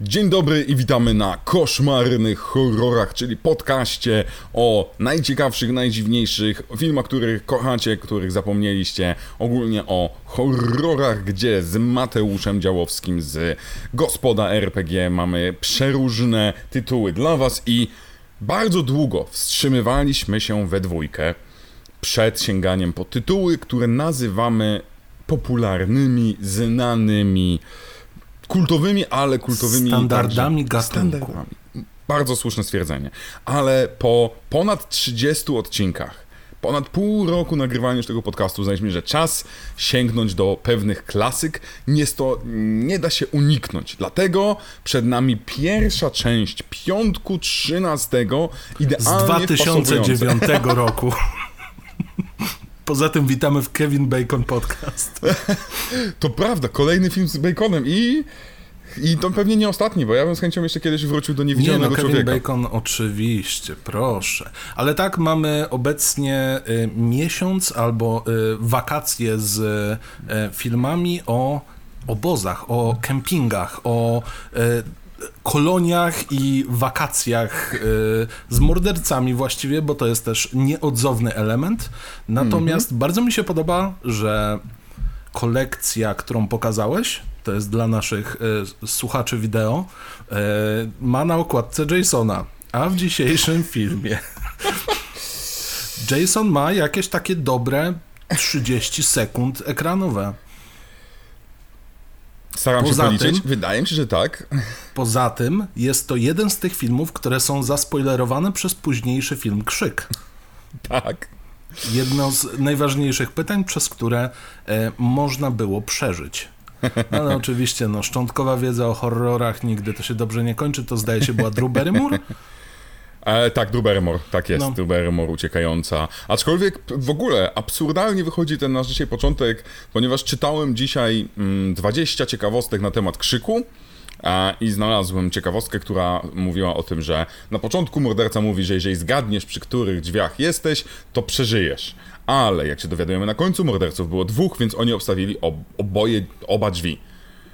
Dzień dobry i witamy na koszmarnych horrorach, czyli podcaście o najciekawszych, najdziwniejszych filmach, których kochacie, których zapomnieliście. Ogólnie o horrorach, gdzie z Mateuszem Działowskim z Gospoda RPG mamy przeróżne tytuły dla Was i bardzo długo wstrzymywaliśmy się we dwójkę przed sięganiem po tytuły, które nazywamy popularnymi, znanymi kultowymi, ale kultowymi standardami gatunku. Bardzo słuszne stwierdzenie. Ale po ponad 30 odcinkach, ponad pół roku nagrywania już tego podcastu, uznaliśmy, że czas sięgnąć do pewnych klasyk. Nie, to, nie da się uniknąć. Dlatego przed nami pierwsza część piątku 13 idealnie z 2009 roku. Poza tym witamy w Kevin Bacon Podcast. to prawda, kolejny film z Baconem i... I to pewnie nie ostatni, bo ja bym z chęcią jeszcze kiedyś wrócił do niewidzialnego nie, no, Kevin człowieka. Bacon oczywiście, proszę. Ale tak, mamy obecnie y, miesiąc albo y, wakacje z y, filmami o obozach, o kempingach, o koloniach i wakacjach y, z mordercami właściwie, bo to jest też nieodzowny element. Natomiast mm -hmm. bardzo mi się podoba, że kolekcja, którą pokazałeś, to jest dla naszych y, słuchaczy wideo, y, ma na okładce Jasona, a w dzisiejszym filmie Jason ma jakieś takie dobre 30 sekund ekranowe. Staram poza się policzyć. Tym, Wydaje mi się, że tak. Poza tym jest to jeden z tych filmów, które są zaspoilerowane przez późniejszy film Krzyk. Tak. Jedno z najważniejszych pytań, przez które e, można było przeżyć. No, ale oczywiście, no, szczątkowa wiedza o horrorach nigdy to się dobrze nie kończy, to zdaje się była Drew Barrymore. E, tak, Drew Barrymore, tak jest, no. Drew Barrymore uciekająca. Aczkolwiek w ogóle absurdalnie wychodzi ten nasz dzisiaj początek, ponieważ czytałem dzisiaj mm, 20 ciekawostek na temat krzyku. I znalazłem ciekawostkę, która mówiła o tym, że na początku morderca mówi, że jeżeli zgadniesz, przy których drzwiach jesteś, to przeżyjesz. Ale jak się dowiadujemy na końcu, morderców było dwóch, więc oni obstawili ob oboje, oba drzwi.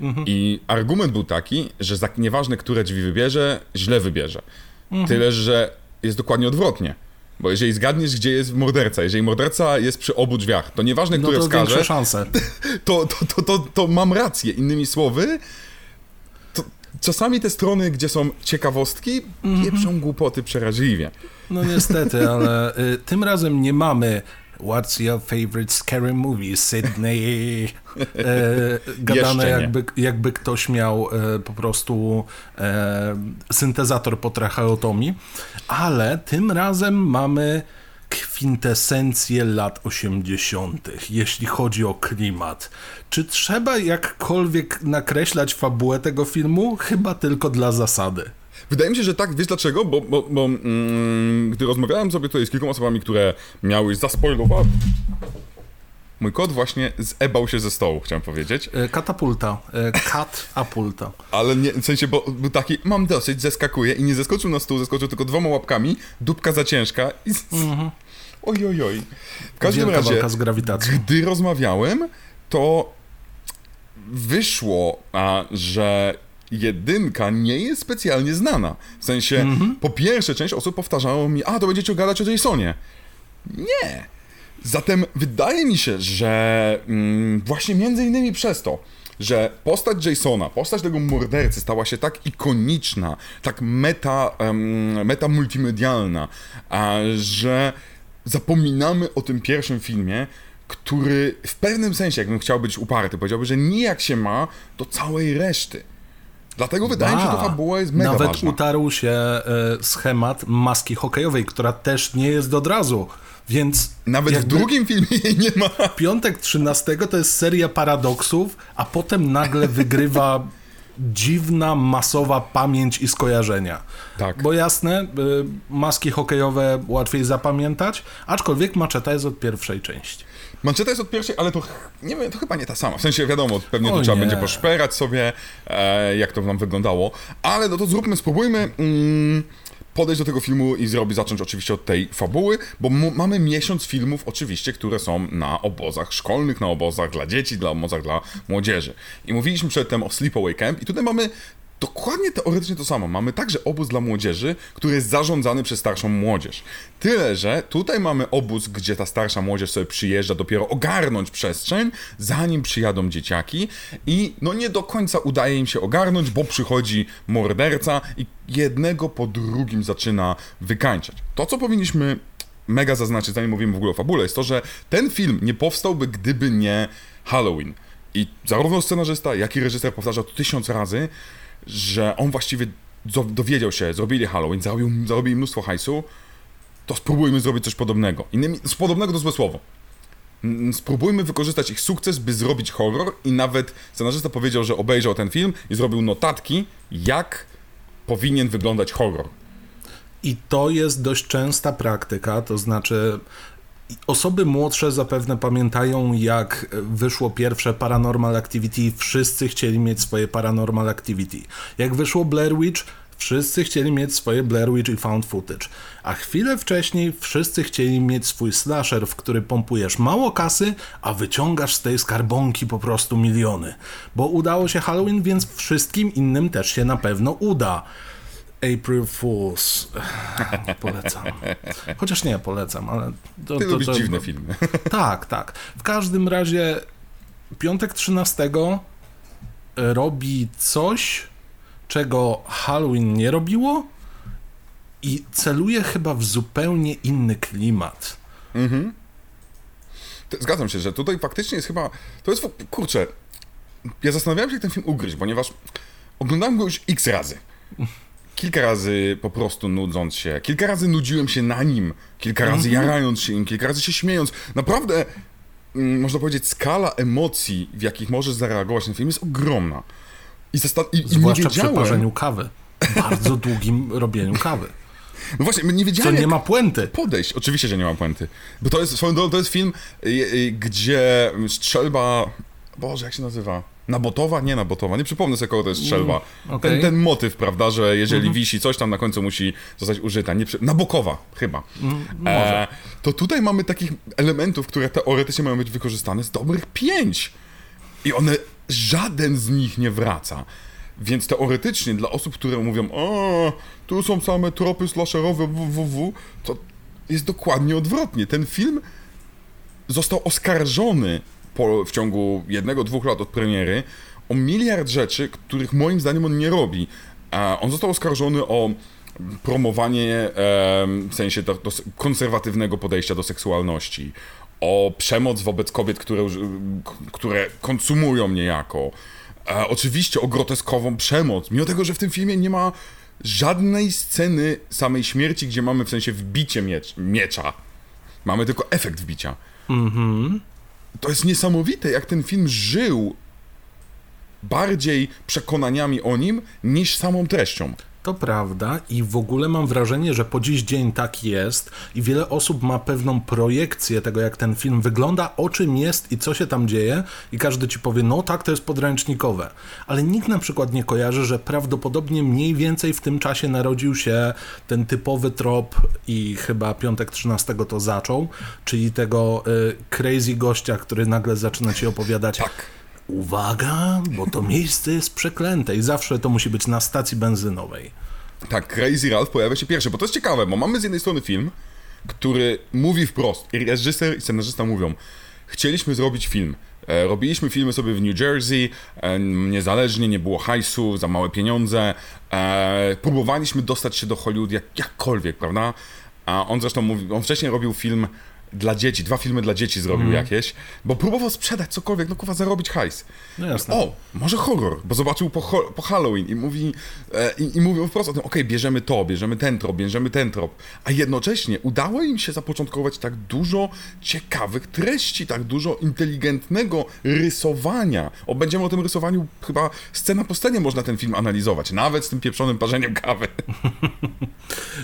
Mhm. I argument był taki, że za, nieważne, które drzwi wybierze, źle wybierze. Mhm. Tyle, że jest dokładnie odwrotnie. Bo jeżeli zgadniesz, gdzie jest morderca, jeżeli morderca jest przy obu drzwiach, to nieważne, które no to wskaże, szanse. To, to, to, to, to mam rację. Innymi słowy, czasami te strony, gdzie są ciekawostki, mm pieprzą głupoty przeraźliwie. No niestety, ale y, tym razem nie mamy What's your favorite scary movie, Sydney? E, gadane jakby, jakby ktoś miał e, po prostu e, syntezator po tracheotomii, ale tym razem mamy kwintesencję lat 80., jeśli chodzi o klimat. Czy trzeba jakkolwiek nakreślać fabułę tego filmu? Chyba tylko dla zasady. Wydaje mi się, że tak, wiesz dlaczego? Bo, bo, bo mm, gdy rozmawiałem sobie tutaj z kilkoma osobami, które miały zaspoilować... Mój kot właśnie zebał się ze stołu, chciałem powiedzieć. E, katapulta. E, katapulta. Ale nie, w sensie, bo był taki, mam dosyć, zeskakuje i nie zeskoczył na stół, zeskoczył tylko dwoma łapkami, dupka za ciężka i... Mhm. Oj, oj, oj. W każdym Wielka razie, z grawitacją. gdy rozmawiałem, to wyszło, a, że jedynka nie jest specjalnie znana. W sensie, mm -hmm. po pierwsze, część osób powtarzało mi, a to będziecie gadać o Jasonie. Nie. Zatem wydaje mi się, że mm, właśnie między innymi przez to, że postać Jasona, postać tego mordercy stała się tak ikoniczna, tak meta, um, meta multimedialna, a, że zapominamy o tym pierwszym filmie, który w pewnym sensie, jakbym chciał być uparty, powiedziałby, że nijak się ma do całej reszty. Dlatego wydaje mi się, że ta fabuła jest mega Nawet ważna. utarł się e, schemat maski hokejowej, która też nie jest od razu. Więc Nawet w drugim filmie jej nie ma. Piątek 13 to jest seria paradoksów, a potem nagle wygrywa dziwna, masowa pamięć i skojarzenia. Tak. Bo jasne, y, maski hokejowe łatwiej zapamiętać, aczkolwiek maczeta jest od pierwszej części. Mancheta jest od pierwszej, ale to nie wiem, to chyba nie ta sama. W sensie wiadomo, pewnie to trzeba nie. będzie poszperać sobie, e, jak to nam wyglądało. Ale no to zróbmy, spróbujmy. Mm, podejść do tego filmu i zrobić, zacząć oczywiście od tej fabuły, bo mamy miesiąc filmów oczywiście, które są na obozach szkolnych, na obozach dla dzieci, dla obozach dla młodzieży. I mówiliśmy przedtem o Sleepaway Camp i tutaj mamy dokładnie teoretycznie to samo. Mamy także obóz dla młodzieży, który jest zarządzany przez starszą młodzież. Tyle, że tutaj mamy obóz, gdzie ta starsza młodzież sobie przyjeżdża dopiero ogarnąć przestrzeń, zanim przyjadą dzieciaki i no nie do końca udaje im się ogarnąć, bo przychodzi morderca i jednego po drugim zaczyna wykańczać. To, co powinniśmy mega zaznaczyć, zanim mówimy w ogóle o fabule, jest to, że ten film nie powstałby, gdyby nie Halloween. I zarówno scenarzysta, jak i reżyser powtarzał to tysiąc razy, że on właściwie dowiedział się, zrobili Halloween, zarobił, zarobili mnóstwo hajsu, to spróbujmy zrobić coś podobnego. Innymi, z podobnego to złe słowo. Spróbujmy wykorzystać ich sukces, by zrobić horror i nawet scenarzysta powiedział, że obejrzał ten film i zrobił notatki, jak powinien wyglądać horror. I to jest dość częsta praktyka, to znaczy Osoby młodsze zapewne pamiętają, jak wyszło pierwsze Paranormal Activity, wszyscy chcieli mieć swoje Paranormal Activity. Jak wyszło Blair Witch, wszyscy chcieli mieć swoje Blair Witch i Found Footage. A chwilę wcześniej wszyscy chcieli mieć swój slasher, w który pompujesz mało kasy, a wyciągasz z tej skarbonki po prostu miliony. Bo udało się Halloween, więc wszystkim innym też się na pewno uda. April Fools. Polecam. Chociaż nie polecam, ale. To, Ty to, lubisz to, dziwne filmy. Tak, tak. W każdym razie piątek 13 robi coś, czego Halloween nie robiło i celuje chyba w zupełnie inny klimat. Mhm. Zgadzam się, że tutaj faktycznie jest chyba. To jest. Kurczę. Ja zastanawiałem się, jak ten film ugryźć, ponieważ oglądałem go już x razy kilka razy po prostu nudząc się, kilka razy nudziłem się na nim, kilka razy mm -hmm. jarając się nim, kilka razy się śmiejąc. Naprawdę, mm, można powiedzieć, skala emocji, w jakich możesz zareagować na film jest ogromna. I, zasta- i, Zwłaszcza i nie wiedziałem... przy parzeniu kawy. Bardzo długim robieniu kawy. No właśnie, nie wiedziałem. To nie ma puenty. Podejść. Oczywiście, że nie ma puenty. Bo to jest, to jest film, y, y, gdzie strzelba. Boże, jak się nazywa? Nabotowa? Nie nabotowa, nie przypomnę sobie kogo to jest strzelba. Mm, okay. ten, ten motyw, prawda, że jeżeli mm -hmm. wisi coś tam na końcu musi zostać użyta. Nie przy... Nabokowa chyba. Mm, e, to tutaj mamy takich elementów, które teoretycznie mają być wykorzystane z dobrych pięć. I one, żaden z nich nie wraca. Więc teoretycznie dla osób, które mówią, o, tu są same tropy slasherowe, www, to jest dokładnie odwrotnie. Ten film został oskarżony po, w ciągu jednego, dwóch lat od premiery o miliard rzeczy, których moim zdaniem on nie robi. On został oskarżony o promowanie w sensie do, do konserwatywnego podejścia do seksualności, o przemoc wobec kobiet, które, które konsumują niejako. Oczywiście o groteskową przemoc, mimo tego, że w tym filmie nie ma żadnej sceny samej śmierci, gdzie mamy w sensie wbicie miecz, miecza. Mamy tylko efekt wbicia. Mhm to jest niesamowite, jak ten film żył bardziej przekonaniami o nim niż samą treścią. To prawda i w ogóle mam wrażenie, że po dziś dzień tak jest i wiele osób ma pewną projekcję tego, jak ten film wygląda, o czym jest i co się tam dzieje i każdy ci powie, no tak, to jest podręcznikowe. Ale nikt na przykład nie kojarzy, że prawdopodobnie mniej więcej w tym czasie narodził się ten typowy trop i chyba piątek 13 to zaczął, czyli tego y, crazy gościa, który nagle zaczyna ci opowiadać... Tak uwaga, bo to miejsce jest przeklęte i zawsze to musi być na stacji benzynowej. Tak, Crazy Ralph pojawia się pierwszy, bo to jest ciekawe, bo mamy z jednej strony film, który mówi wprost, i reżyser i scenarzysta mówią, chcieliśmy zrobić film, e, Robiliśmy filmy sobie w New Jersey, e, niezależnie, nie było hajsu, za małe pieniądze. E, próbowaliśmy dostać się do Hollywood jak, jakkolwiek, prawda? A on zresztą mówi, on wcześniej robił film dla dzieci, dwa filmy dla dzieci zrobił mm. jakieś, bo próbował sprzedać cokolwiek, no kurwa, zarobić hajs. No jasne. O, może horror, bo zobaczył po, po Halloween i mówi, e, i, i mówią wprost o tym, okej, okay, bierzemy to, bierzemy ten trop, bierzemy ten trop, a jednocześnie udało im się zapoczątkować tak dużo ciekawych treści, tak dużo inteligentnego rysowania. O, będziemy o tym rysowaniu chyba scena po scenie można ten film analizować, nawet z tym pieprzonym parzeniem kawy.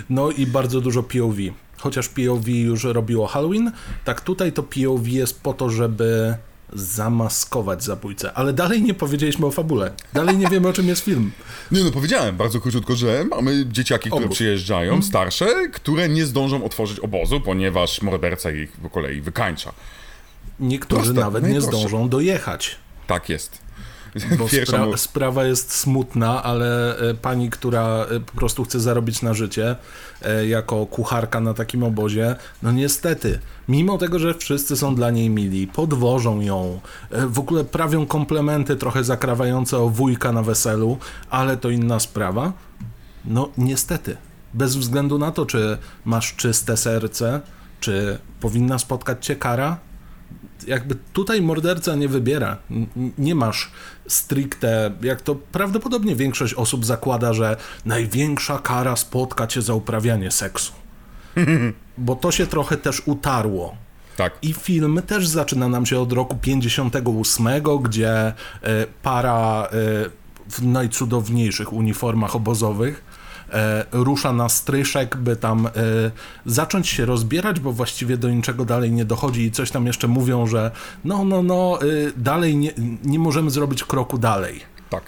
No i bardzo dużo POV chociaż POV już robiło Halloween, tak tutaj to POV jest po to, żeby zamaskować zabójcę. Ale dalej nie powiedzieliśmy o fabule. Dalej nie wiemy, o czym jest film. Nie, no powiedziałem bardzo króciutko, że mamy dzieciaki, które Obóz. przyjeżdżają, hmm. starsze, które nie zdążą otworzyć obozu, ponieważ morderca ich po kolei wykańcza. Niektórzy Proste, nawet nie zdążą dojechać. Tak jest. Bo spra sprawa jest smutna, ale e, pani, która e, po prostu chce zarobić na życie e, jako kucharka na takim obozie, no niestety, mimo tego, że wszyscy są dla niej mili, podwożą ją, w ogóle prawią komplementy trochę zakrawające o wujka na weselu, ale to inna sprawa. No niestety, bez względu na to, czy masz czyste serce, czy powinna spotkać cię kara, jakby tutaj morderca nie wybiera. Nie masz stricte, jak to prawdopodobnie większość osób zakłada, że największa kara spotka cię za uprawianie seksu. Bo to się trochę też utarło. Tak. I film też zaczyna nam się od roku 58, gdzie e, para e, w najcudowniejszych uniformach obozowych rusza na stryszek, by tam e, zacząć się rozbierać, bo właściwie do niczego dalej nie dochodzi i coś tam jeszcze mówią, że no, no, no, e, dalej nie, nie możemy zrobić kroku dalej. Tak.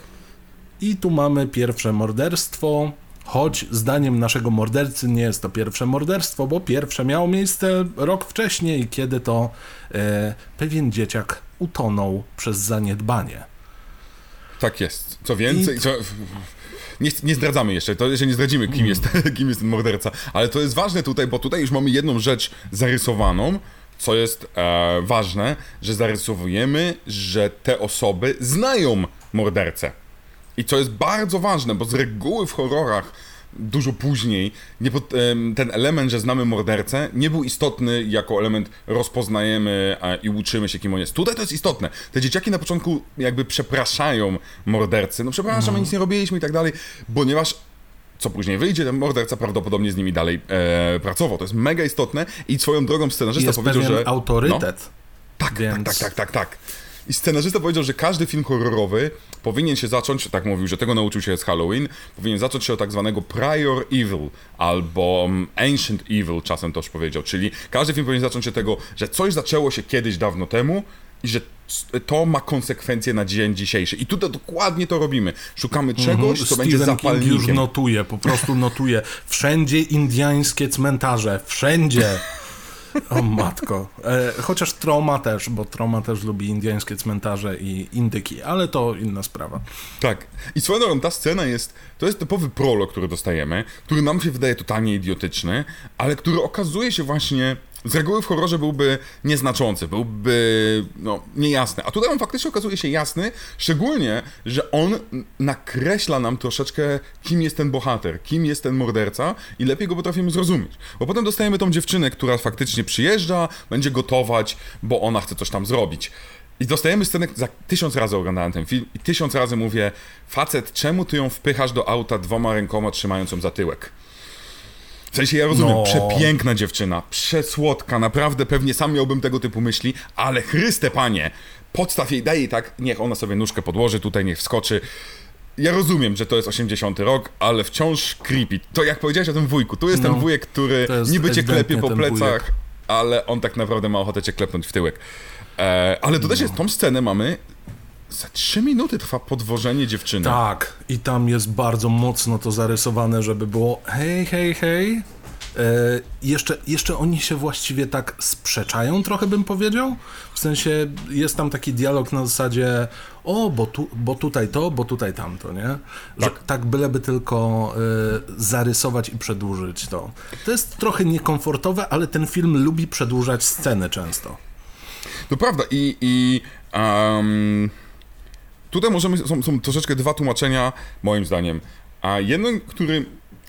I tu mamy pierwsze morderstwo. Choć zdaniem naszego mordercy nie jest to pierwsze morderstwo, bo pierwsze miało miejsce rok wcześniej, kiedy to e, pewien dzieciak utonął przez zaniedbanie. Tak jest. Co więcej, I... co, nie, nie zdradzamy jeszcze, to jeszcze nie zdradzimy, kim jest, kim jest ten morderca, ale to jest ważne tutaj, bo tutaj już mamy jedną rzecz zarysowaną, co jest e, ważne, że zarysowujemy, że te osoby znają mordercę. I co jest bardzo ważne, bo z reguły w horrorach dużo później nie pod, ten element, że znamy mordercę, nie był istotny jako element rozpoznajemy i uczymy się, kim on jest. Tutaj to jest istotne. Te dzieciaki na początku jakby przepraszają mordercy. No przepraszam, mm. nic nie robiliśmy i tak dalej, ponieważ co później wyjdzie, ten morderca prawdopodobnie z nimi dalej e, pracował. To jest mega istotne i swoją drogą scenarzysta jest powiedział, że... autorytet. No, tak, tak, więc... tak, tak, tak, tak. I scenarzysta powiedział, że każdy film horrorowy powinien się zacząć, tak mówił, że tego nauczył się z Halloween, powinien zacząć się od tak zwanego prior evil albo um, ancient evil, czasem też powiedział. Czyli każdy film powinien zacząć się tego, że coś zaczęło się kiedyś dawno temu i że to ma konsekwencje na dzień dzisiejszy. I tutaj dokładnie to robimy. Szukamy mhm. czegoś, co Stephen będzie zapalnikiem. King już notuje, po prostu notuje. Wszędzie indiańskie cmentarze, wszędzie. O matko. E, chociaż Troma też, bo Troma też lubi indyjskie cmentarze i indyki, ale to inna sprawa. Tak. I swoją drogą, ta scena jest, to jest typowy prolog, który dostajemy, który nam się wydaje totalnie idiotyczny, ale który okazuje się właśnie z reguły w horrorze byłby nieznaczący, byłby no, niejasny. A tutaj on faktycznie okazuje się jasny, szczególnie, że on nakreśla nam troszeczkę, kim jest ten bohater, kim jest ten morderca i lepiej go potrafimy zrozumieć. Bo potem dostajemy tą dziewczynę, która faktycznie przyjeżdża, będzie gotować, bo ona chce coś tam zrobić. I dostajemy scenę, za tysiąc razy oglądałem ten film i tysiąc razy mówię, facet, czemu ty ją wpychasz do auta dwoma rękoma trzymając ją za tyłek? W sensie ja rozumiem, no. przepiękna dziewczyna, przesłodka, naprawdę pewnie sam miałbym tego typu myśli, ale Chryste panie, podstaw jej, daj jej tak, niech ona sobie nóżkę podłoży, tutaj niech wskoczy. Ja rozumiem, że to jest 80 rok, ale wciąż creepy. To jak powiedziałeś o tym wujku, tu jest no, ten wujek, który niby cię klepie po plecach, ale on tak naprawdę ma ochotę cię klepnąć w tyłek. E, ale to no. też jest, tą scenę mamy za trzy minuty trwa podwożenie dziewczyny. Tak, i tam jest bardzo mocno to zarysowane, żeby było hej, hej, hej. E, jeszcze, jeszcze oni się właściwie tak sprzeczają, trochę bym powiedział. W sensie jest tam taki dialog na zasadzie o, bo, tu, bo tutaj to, bo tutaj tamto, nie? Że tak, tak byleby tylko y, zarysować i przedłużyć to. To jest trochę niekomfortowe, ale ten film lubi przedłużać sceny często. To prawda i, i um Tutaj możemy, są, są troszeczkę dwa tłumaczenia, moim zdaniem. A jeden, który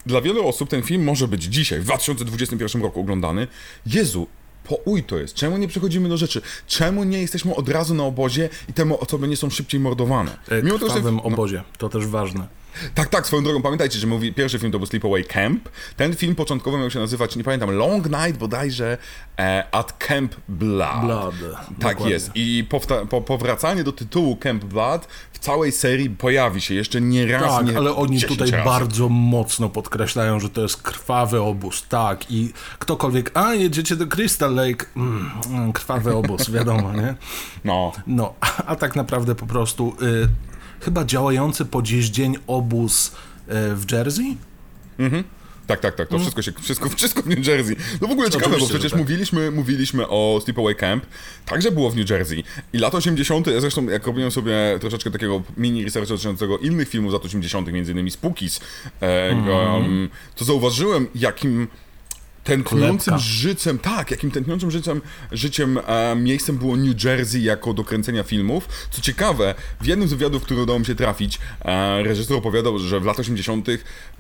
dla wielu osób ten film może być dzisiaj, w 2021 roku oglądany. Jezu, po uj to jest. Czemu nie przechodzimy do rzeczy? Czemu nie jesteśmy od razu na obozie i temu osoby nie są szybciej mordowane? E, Mimo to, że... no, obozie, to też ważne. Tak, tak, swoją drogą pamiętajcie, że mówi, pierwszy film to był Sleepaway Camp. Ten film początkowo miał się nazywać, nie pamiętam, Long Night bodajże e, at Camp Blood. Blood. Tak dokładnie. jest. I po, powracanie do tytułu Camp Blood w całej serii pojawi się jeszcze nie raz. Tak, nie, ale oni tutaj razy. bardzo mocno podkreślają, że to jest krwawy obóz, tak. I ktokolwiek, a jedziecie do Crystal Lake, mm krwawy obóz, wiadomo, nie? No. No, a, a tak naprawdę po prostu. Y, chyba działający po dziś dzień obóz e, w Jersey. Mhm. Tak, tak, tak, to mm. wszystko, się, wszystko, wszystko w New Jersey. No w ogóle ciekawe, bo przecież tak. mówiliśmy, mówiliśmy o Sleepaway Camp, także było w New Jersey. I lata 80., ja zresztą jak robiłem sobie troszeczkę takiego mini researchu dotyczącego innych filmów z lat 80., między innymi Spookies, mm. um, to zauważyłem, jakim tętniącym życiem, tak, jakim tętniącym życiem, życiem e, miejscem było New Jersey jako do kręcenia filmów. Co ciekawe, w jednym z wywiadów, który udało mi się trafić, e, reżyser opowiadał, że w latach 80.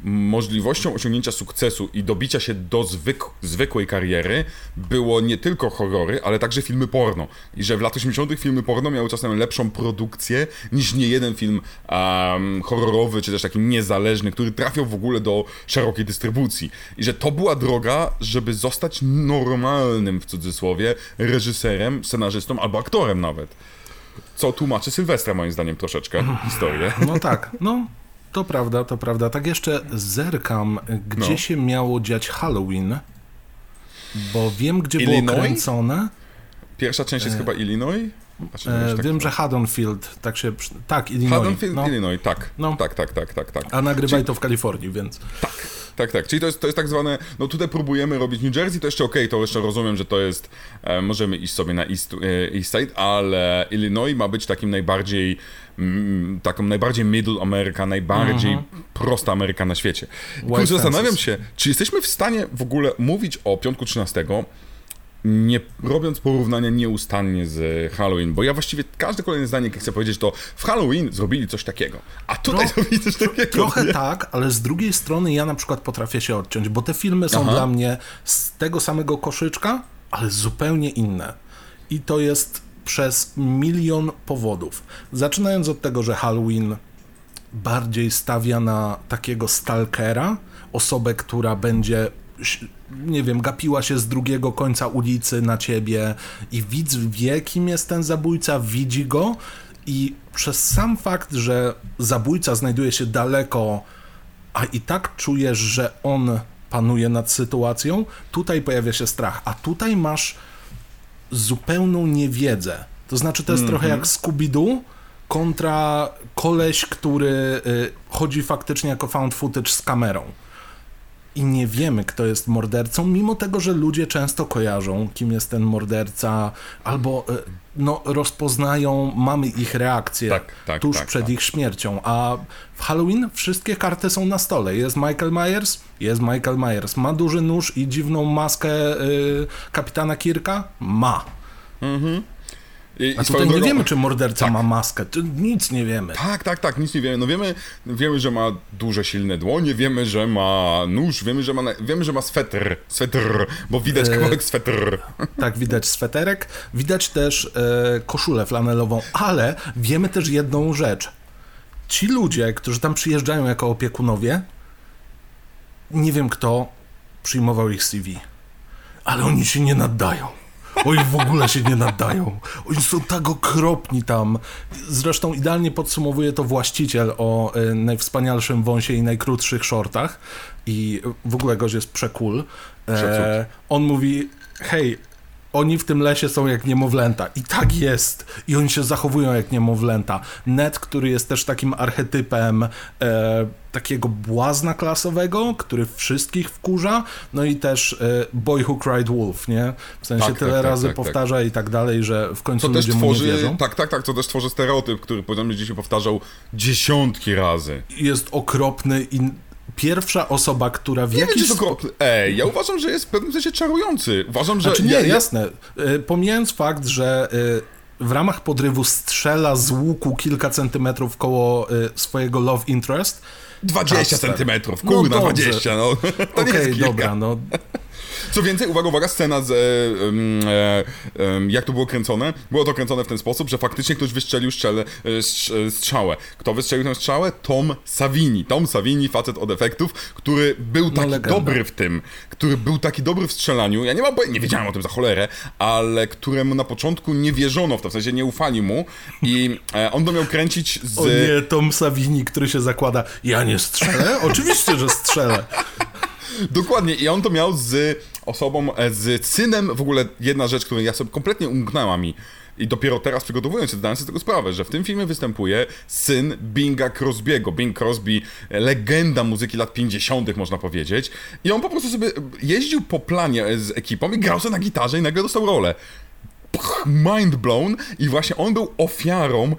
możliwością osiągnięcia sukcesu i dobicia się do zwyk zwykłej kariery było nie tylko horrory, ale także filmy porno. I że w latach 80. filmy porno miały czasem lepszą produkcję niż nie jeden film um, horrorowy, czy też taki niezależny, który trafiał w ogóle do szerokiej dystrybucji. I że to była droga żeby zostać normalnym, w cudzysłowie, reżyserem, scenarzystą albo aktorem nawet. Co tłumaczy Sylwestra, moim zdaniem, troszeczkę historię. No tak, no to prawda, to prawda. Tak jeszcze zerkam, gdzie no. się miało dziać Halloween, bo wiem, gdzie Illinois? było kręcone. Pierwsza część jest e... chyba Illinois? Znaczy, e, tak wiem, że Haddonfield, tak się... Tak, Illinois. Haddonfield, no. Illinois, tak. No. Tak, tak, tak, tak, tak. A nagrywaj Czyli... to w Kalifornii, więc... Tak, tak, tak. Czyli to jest, to jest tak zwane, no tutaj próbujemy robić New Jersey, to jeszcze okej, okay, to jeszcze rozumiem, że to jest, e, możemy iść sobie na East, e, East Side, ale Illinois ma być takim najbardziej, m, mm, taką najbardziej middle America, najbardziej mm -hmm. prosta Ameryka na świecie. Kurczę, zastanawiam się, czy jesteśmy w stanie w ogóle mówić o Piątku 13 nie robiąc porównania nieustannie z Halloween, bo ja właściwie każde kolejne zdanie, jakie chcę powiedzieć, to w Halloween zrobili coś takiego, a tutaj Tro zrobili coś takiego. Trochę nie? tak, ale z drugiej strony ja na przykład potrafię się odciąć, bo te filmy są Aha. dla mnie z tego samego koszyczka, ale zupełnie inne. I to jest przez milion powodów. Zaczynając od tego, że Halloween bardziej stawia na takiego stalkera, osobę, która będzie nie wiem, gapiła się z drugiego końca ulicy na ciebie i widz wie, kim jest ten zabójca, widzi go i przez sam fakt, że zabójca znajduje się daleko, a i tak czujesz, że on panuje nad sytuacją, tutaj pojawia się strach, a tutaj masz zupełną niewiedzę. To znaczy, to jest mm -hmm. trochę jak Scooby-Doo kontra koleś, który y, chodzi faktycznie jako found footage z kamerą i nie wiemy, kto jest mordercą, mimo tego, że ludzie często kojarzą, kim jest ten morderca, albo e, no, rozpoznają, mamy ich reakcję tak, tak, tuż tak, przed tak. ich śmiercią. A w Halloween wszystkie karty są na stole. Jest Michael Myers? Jest Michael Myers. Ma duży nóż i dziwną maskę y, kapitana Kirka? Ma. Mhm. I, A tutaj nie wiemy, czy morderca tak. ma maskę, nic nie wiemy. Tak, tak, tak, nic nie wiemy. No wiemy, wiemy, że ma duże, silne dłonie, wiemy, że ma nóż, wiemy, że ma, wiemy, że ma swetr, swetr, bo widać e... kawałek swetr. Tak, widać sweterek, widać też e, koszulę flanelową, ale wiemy też jedną rzecz. Ci ludzie, którzy tam przyjeżdżają jako opiekunowie, nie wiem kto przyjmował ich CV, ale oni się nie naddają. Oni w ogóle się nie nadają. Oni są tak okropni tam. Zresztą idealnie podsumowuje to właściciel o y, najwspanialszym wąsie i najkrótszych shortach. I w ogóle gość jest przekul. E, on mówi, hej, oni w tym lesie są jak niemowlęta. I tak jest. I oni się zachowują jak niemowlęta. Ned, który jest też takim archetypem e, takiego błazna klasowego, który wszystkich wkurza, no i też e, Boy Who Cried Wolf, nie? W sensie tak, tyle tak, tak razy tak, powtarza tak. i tak dalej, że w końcu to ludzie tworzy, mu nie wierzą. Tak, tak, tak, to też tworzy stereotyp, który powiedziałem, że się powtarzał dziesiątki razy. Jest okropny i pierwsza osoba, która w jakiś sposób... Ej, ja uważam, że jest w pewnym sensie czarujący. Uważam, że... Znaczy nie, ja, jasne. E, pomijając fakt, że e, w ramach podrywu strzela z łuku kilka centymetrów koło swojego love interest, 20 centymetrów, kurna, no 20, no. Okej, okay, dobra, no. Co więcej, uwaga, uwaga, scena z, e, e, jak to było kręcone. Było to kręcone w ten sposób, że faktycznie ktoś wystrzelił szczelę, e, strzałę. Kto wystrzelił tę strzałę? Tom Savini. Tom Savini, facet od efektów, który był no, taki no, dobry w tym, który był taki dobry w strzelaniu. Ja nie mam, nie wiedziałem o tym za cholerę, ale któremu na początku nie wierzono w to, w sensie nie ufali mu i e, on to miał kręcić z... O nie, Tom Savini, który się zakłada, ja nie strzelę? Oczywiście, że strzelę. Dokładnie, i on to miał z osobą, e, z synem, w ogóle jedna rzecz, której ja sobie kompletnie umknęła mi. i dopiero teraz przygotowując się, zdałem sobie z tego sprawę, że w tym filmie występuje syn Binga Crosby'ego. Bing Crosby, legenda muzyki lat 50., można powiedzieć. I on po prostu sobie jeździł po planie z ekipą i grał sobie na gitarze i nagle dostał rolę mind blown i właśnie on był ofiarą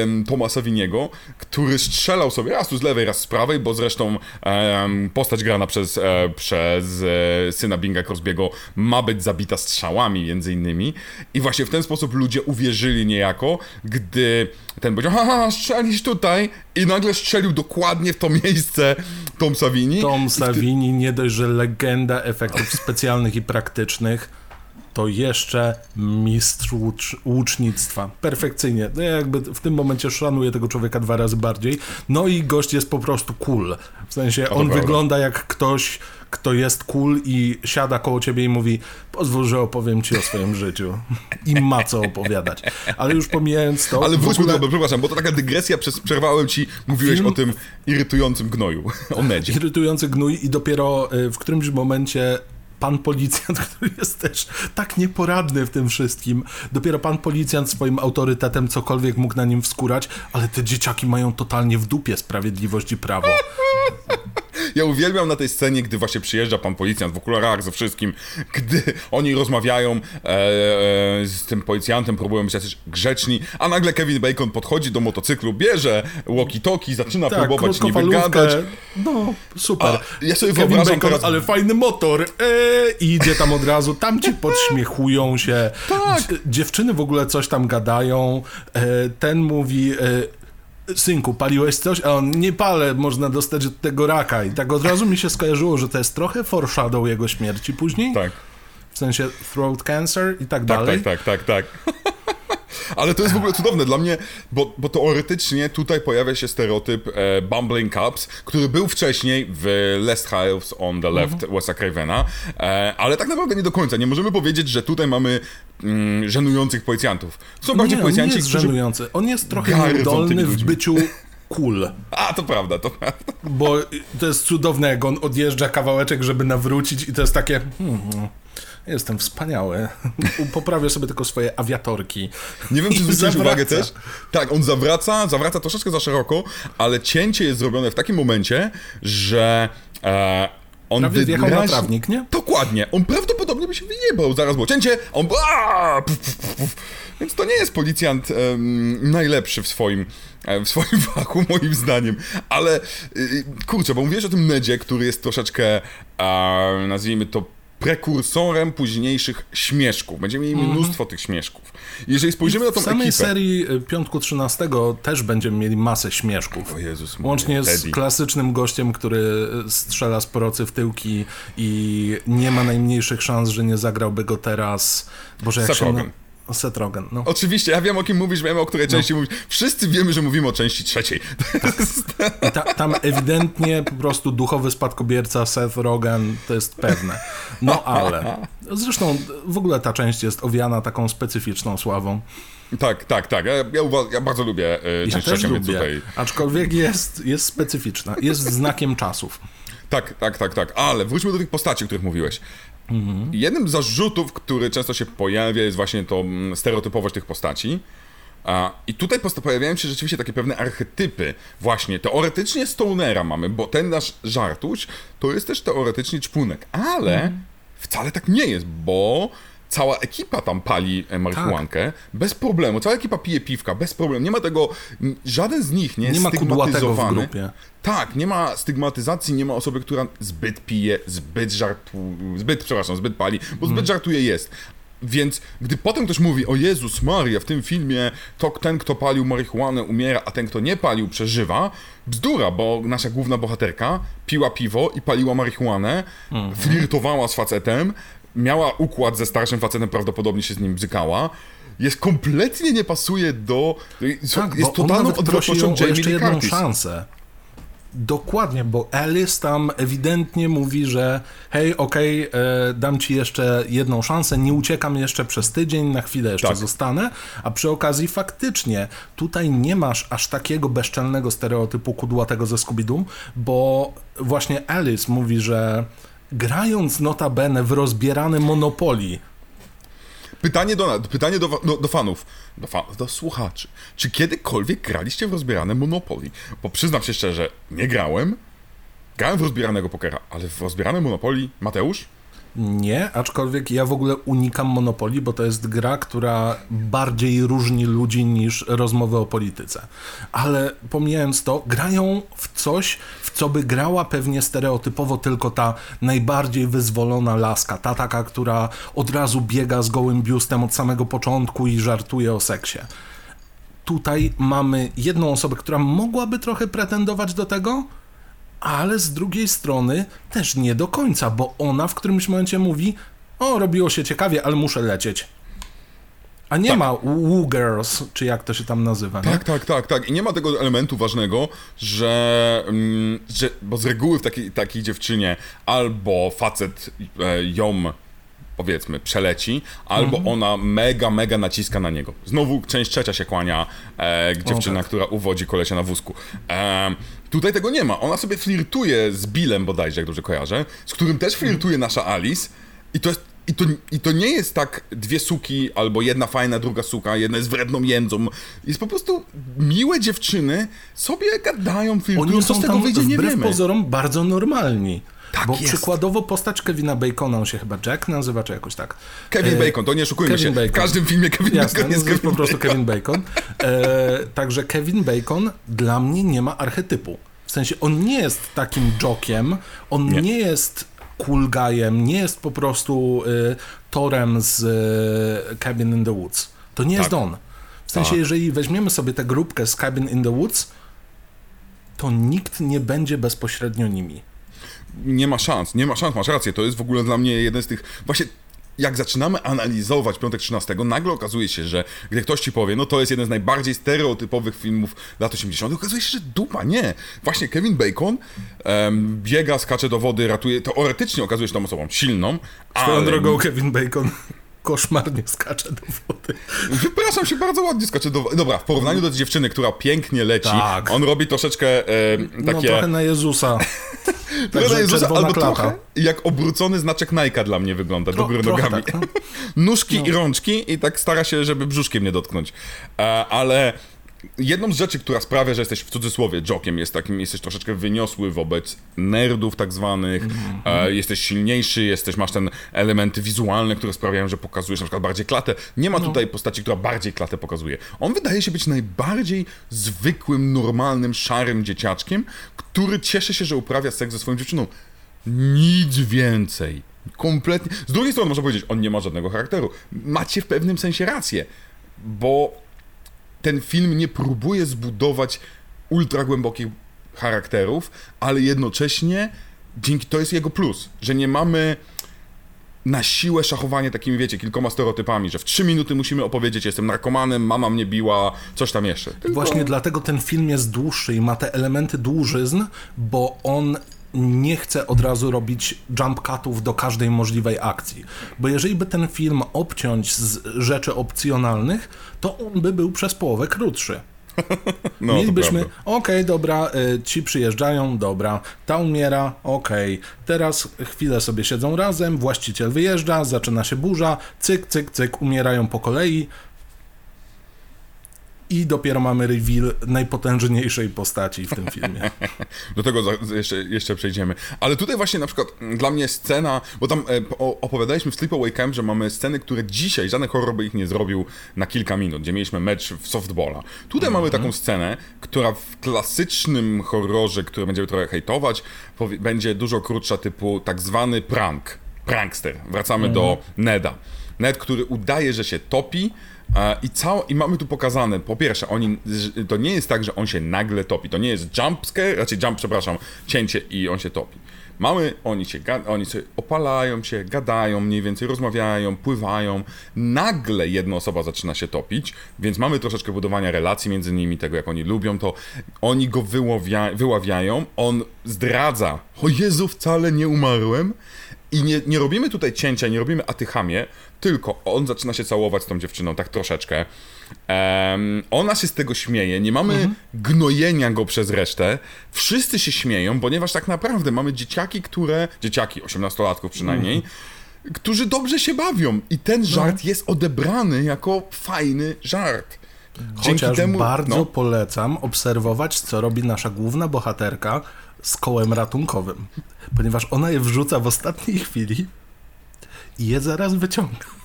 um, Tomasa Winiego, który strzelał sobie raz tu z lewej, raz z prawej, bo zresztą um, postać grana przez, e, przez e, syna Binga Crosby'ego ma być zabita strzałami między innymi i właśnie w ten sposób ludzie uwierzyli niejako, gdy ten powiedział, haha, strzelisz tutaj i nagle strzelił dokładnie w to miejsce Tom Savini. Tom Savini, nie dość, że legenda efektów specjalnych i praktycznych, to jeszcze mistrz łucz, łucznictwa. Perfekcyjnie. No ja jakby w tym momencie szanuję tego człowieka dwa razy bardziej. No i gość jest po prostu cool. W sensie on wygląda jak ktoś, kto jest cool i siada koło ciebie i mówi pozwól, że opowiem ci o swoim życiu. I ma co opowiadać. Ale już pomijając to... Ale wróćmy ogóle... do przepraszam, bo to taka dygresja, przez, przerwałem ci, mówiłeś Film... o tym irytującym gnoju, o medzie. Irytujący gnój i dopiero y, w którymś momencie pan policjant, który jest też tak nieporadny w tym wszystkim. Dopiero pan policjant swoim autorytetem cokolwiek mógł na nim wskurać, ale te dzieciaki mają totalnie w dupie sprawiedliwość i prawo. Ja uwielbiam na tej scenie, gdy właśnie przyjeżdża pan policjant w okularach ze wszystkim, gdy oni rozmawiają e, e, z tym policjantem, próbują być jacyś grzeczni, a nagle Kevin Bacon podchodzi do motocyklu, bierze walkie-talkie, zaczyna tak, próbować niby gadać. No, super. A ja sobie Kevin wyobrażam Bacon, teraz... ale fajny motor. E, I idzie tam od razu, tam ci podśmiechują się. Tak. Dziewczyny w ogóle coś tam gadają. E, ten mówi e, synku, paliłeś coś? A on, nie palę, można dostać od tego raka. I tak od razu mi się skojarzyło, że to jest trochę foreshadow jego śmierci później. Tak. W sensie throat cancer i tak, tak dalej. Tak, tak, tak, tak. Ale to jest w ogóle cudowne dla mnie, bo, bo teoretycznie tutaj pojawia się stereotyp e, Bumbling Cups, który był wcześniej w Last House on the Left mhm. Wes'a Cravena, e, ale tak naprawdę nie do końca. Nie możemy powiedzieć, że tutaj mamy mm, żenujących policjantów. Są bardziej nie, policjanci, on nie jest którzy... żenujący. On jest trochę niedolny w byciu cool. A, to prawda, to prawda. Bo to jest cudowne, jak on odjeżdża kawałeczek, żeby nawrócić i to jest takie... Hmm, Jestem wspaniały. Poprawię sobie tylko swoje awiatorki. Nie wiem, czy zwróciłeś uwagę też. Tak, on zawraca, zawraca troszeczkę za szeroko, ale cięcie jest zrobione w takim momencie, że e, on Prawie wjechał na trawnik, nie? Dokładnie. On prawdopodobnie by się wyjebał. Zaraz było cięcie, on... Puf, puf, puf. Więc to nie jest policjant um, najlepszy w swoim, e, w swoim fachu, moim zdaniem. Ale y, kurczę, bo mówisz o tym Nedzie, który jest troszeczkę, uh, nazwijmy to, prekursorem późniejszych śmieszków. Będziemy mieli mm mnóstwo tych śmieszków. Jeżeli spojrzymy na tą ekipę... W samej serii y, Piątku 13 też będziemy mieli masę śmieszków. O Jezus Łącznie z klasycznym gościem, który y, strzela z porocy w tyłki i nie ma najmniejszych szans, że nie zagrałby go teraz... Boże, jak się... Seth Rogen, no. Oczywiście, ja wiem o kim mówisz, wiem o której części no. mówisz. Wszyscy wiemy, że mówimy o części trzeciej. Tak. Ta, tam ewidentnie po prostu duchowy spadkobierca Seth Rogen, to jest pewne. No ale, zresztą w ogóle ta część jest owiana taką specyficzną sławą. Tak, tak, tak. Ja, ja, ja bardzo lubię y, część ja trzecią, lubię, tutaj... aczkolwiek jest, jest specyficzna, jest znakiem czasów. Tak, tak, tak, tak. Ale wróćmy do tych postaci, o których mówiłeś. Mhm. Jednym z zarzutów, który często się pojawia, jest właśnie to mm, stereotypowość tych postaci. I tutaj pojawiają się rzeczywiście takie pewne archetypy. Właśnie, teoretycznie Stonera mamy, bo ten nasz żartuś to jest też teoretycznie czpunek, ale mhm. wcale tak nie jest, bo cała ekipa tam pali e, marihuankę tak. bez problemu. Cała ekipa pije piwka bez problemu. Nie ma tego, żaden z nich nie jest nie stygmatyzowany. w grupie. Tak, nie ma stygmatyzacji, nie ma osoby, która zbyt pije, zbyt żartuje, zbyt, przepraszam, zbyt pali, bo zbyt hmm. żartuje jest. Więc gdy potem ktoś mówi, o Jezus Maria, w tym filmie to ten, kto palił marihuanę umiera, a ten, kto nie palił przeżywa, bzdura, bo nasza główna bohaterka piła piwo i paliła marihuanę, mm -hmm. flirtowała z facetem, miała układ ze starszym facetem, prawdopodobnie się z nim bzykała, jest kompletnie nie pasuje do... Tak, jest totalną odwrotnością Jamie jeszcze jedną Curtis. szansę. Dokładnie, bo Alice tam ewidentnie mówi, że hej, okej, okay, e, dam ci jeszcze jedną szansę, nie uciekam jeszcze przez tydzień, na chwilę jeszcze tak. zostanę, a przy okazji faktycznie tutaj nie masz aż takiego bezczelnego stereotypu kudłatego ze Scooby-Doo, bo właśnie Alice mówi, że grając notabene w rozbierane Monopoly, Pytanie do, pytanie do, do, do fanów, do, do słuchaczy. Czy kiedykolwiek graliście w rozbierane Monopoly? Bo przyznam się szczerze, nie grałem. Grałem w rozbieranego pokera, ale w rozbierane Monopoly, Mateusz? Nie, aczkolwiek ja w ogóle unikam Monopoli, bo to jest gra, która bardziej różni ludzi niż rozmowy o polityce. Ale pomijając to, grają w coś, w co by grała pewnie stereotypowo tylko ta najbardziej wyzwolona laska, ta taka, która od razu biega z gołym biustem od samego początku i żartuje o seksie. Tutaj mamy jedną osobę, która mogłaby trochę pretendować do tego, ale z drugiej strony też nie do końca, bo ona w którymś momencie mówi: O, robiło się ciekawie, ale muszę lecieć. A nie tak. ma Woo Girls, czy jak to się tam nazywa. Tak, tak, tak, tak. I nie ma tego elementu ważnego, że, mm, że bo z reguły w takiej, takiej dziewczynie albo facet e, ją powiedzmy, przeleci, albo mhm. ona mega, mega naciska na niego. Znowu część trzecia się kłania e, dziewczyna, tak. która uwodzi kolesia na wózku. E, tutaj tego nie ma. Ona sobie flirtuje z Billem bodajże, jak dobrze kojarzę, z którym też flirtuje nasza Alice i to jest i to, I to nie jest tak dwie suki, albo jedna fajna, druga suka, jedna jest wredną jędzą. Jest po prostu miłe dziewczyny sobie gadają, flirtują, Oni są co z tego wyjdzie, nie wiemy. pozorom bardzo normalni. Tak Bo jest. przykładowo postać Kevina Bacona, on się chyba Jack nazywa, czy jakoś tak. Kevin e, Bacon, to nie oszukujmy Kevin się. Bacon. W każdym filmie Kevin Jasne, Bacon jest Kevin po prostu Kevin Bacon. E, także Kevin Bacon dla mnie nie ma archetypu. W sensie on nie jest takim jokiem, on nie, nie jest cool guyem, nie jest po prostu y, Torem z y, Cabin in the Woods. To nie tak. jest on. W sensie, tak. jeżeli weźmiemy sobie tę grupkę z Cabin in the Woods, to nikt nie będzie bezpośrednio nimi nie ma szans, nie ma szans, masz rację, to jest w ogóle dla mnie jeden z tych, właśnie jak zaczynamy analizować Piątek 13, nagle okazuje się, że gdy ktoś ci powie, no to jest jeden z najbardziej stereotypowych filmów lat 80., okazuje się, że dupa, nie. Właśnie Kevin Bacon um, biega, skacze do wody, ratuje, teoretycznie okazuje się tą osobą silną, Swoją ale... drogą Kevin Bacon koszmarnie skacze do wody. Wypraszam się, bardzo ładnie skacze do wody. Dobra, w porównaniu do dziewczyny, która pięknie leci, tak. on robi troszeczkę e, takie... No trochę na Jezusa. trochę na Jezusa, albo klata. trochę jak obrócony znaczek Nike'a dla mnie wygląda, do góry nogami. Tak, no. Nóżki no. i rączki i tak stara się, żeby brzuszkiem nie dotknąć. E, ale jedną z rzeczy, która sprawia, że jesteś w cudzysłowie jokiem, jest takim, jesteś troszeczkę wyniosły wobec nerdów tak zwanych, mm -hmm. e, jesteś silniejszy, jesteś, masz ten elementy wizualne, które sprawiają, że pokazujesz na przykład bardziej klatę. Nie ma no. tutaj postaci, która bardziej klatę pokazuje. On wydaje się być najbardziej zwykłym, normalnym, szarym dzieciaczkiem, który cieszy się, że uprawia seks ze swoją dziewczyną. Nic więcej. Kompletnie. Z drugiej strony można powiedzieć, on nie ma żadnego charakteru. Macie w pewnym sensie rację, bo ten film nie próbuje zbudować ultra głębokich charakterów, ale jednocześnie dzięki to jest jego plus, że nie mamy na siłę szachowanie takimi, wiecie, kilkoma stereotypami, że w trzy minuty musimy opowiedzieć, jestem narkomanem, mama mnie biła, coś tam jeszcze. Tylko... Właśnie dlatego ten film jest dłuższy i ma te elementy dłużyzn, bo on nie chce od razu robić jump cutów do każdej możliwej akcji. Bo jeżeli by ten film obciąć z rzeczy opcjonalnych, to on by był przez połowę krótszy. No, Mielibyśmy, okej, okay, dobra, y, ci przyjeżdżają, dobra, ta umiera, okej, okay. teraz chwilę sobie siedzą razem, właściciel wyjeżdża, zaczyna się burza, cyk, cyk, cyk, umierają po kolei, i dopiero mamy reveal najpotężniejszej postaci w tym filmie. Do tego jeszcze, jeszcze przejdziemy. Ale tutaj właśnie na przykład dla mnie scena, bo tam e, opowiadaliśmy w Sleepaway Camp, że mamy sceny, które dzisiaj żaden horror by ich nie zrobił na kilka minut, gdzie mieliśmy mecz w softballa. Tutaj mamy taką scenę, która w klasycznym horrorze, który będziemy trochę hejtować, będzie dużo krótsza, typu tak zwany prank. Prankster. Wracamy do mhm. Neda. Ned, który udaje, że się topi, i, cało, I mamy tu pokazane, po pierwsze, oni, to nie jest tak, że on się nagle topi. To nie jest jump scare, raczej jump, przepraszam, cięcie i on się topi. Mamy, oni się, oni sobie opalają się, gadają mniej więcej, rozmawiają, pływają. Nagle jedna osoba zaczyna się topić, więc mamy troszeczkę budowania relacji między nimi, tego jak oni lubią to. Oni go wyławia, wyławiają, on zdradza, o Jezu, wcale nie umarłem. I nie, nie robimy tutaj cięcia, nie robimy atychamie, tylko on zaczyna się całować z tą dziewczyną, tak troszeczkę. Um, ona się z tego śmieje, nie mamy mhm. gnojenia go przez resztę. Wszyscy się śmieją, ponieważ tak naprawdę mamy dzieciaki, które, dzieciaki, 18-latków przynajmniej, mhm którzy dobrze się bawią i ten no. żart no. jest odebrany jako fajny żart. Dzięki Chociaż temu, bardzo no. polecam obserwować, co robi nasza główna bohaterka z kołem ratunkowym, ponieważ ona je wrzuca w ostatniej chwili i je zaraz wyciąga.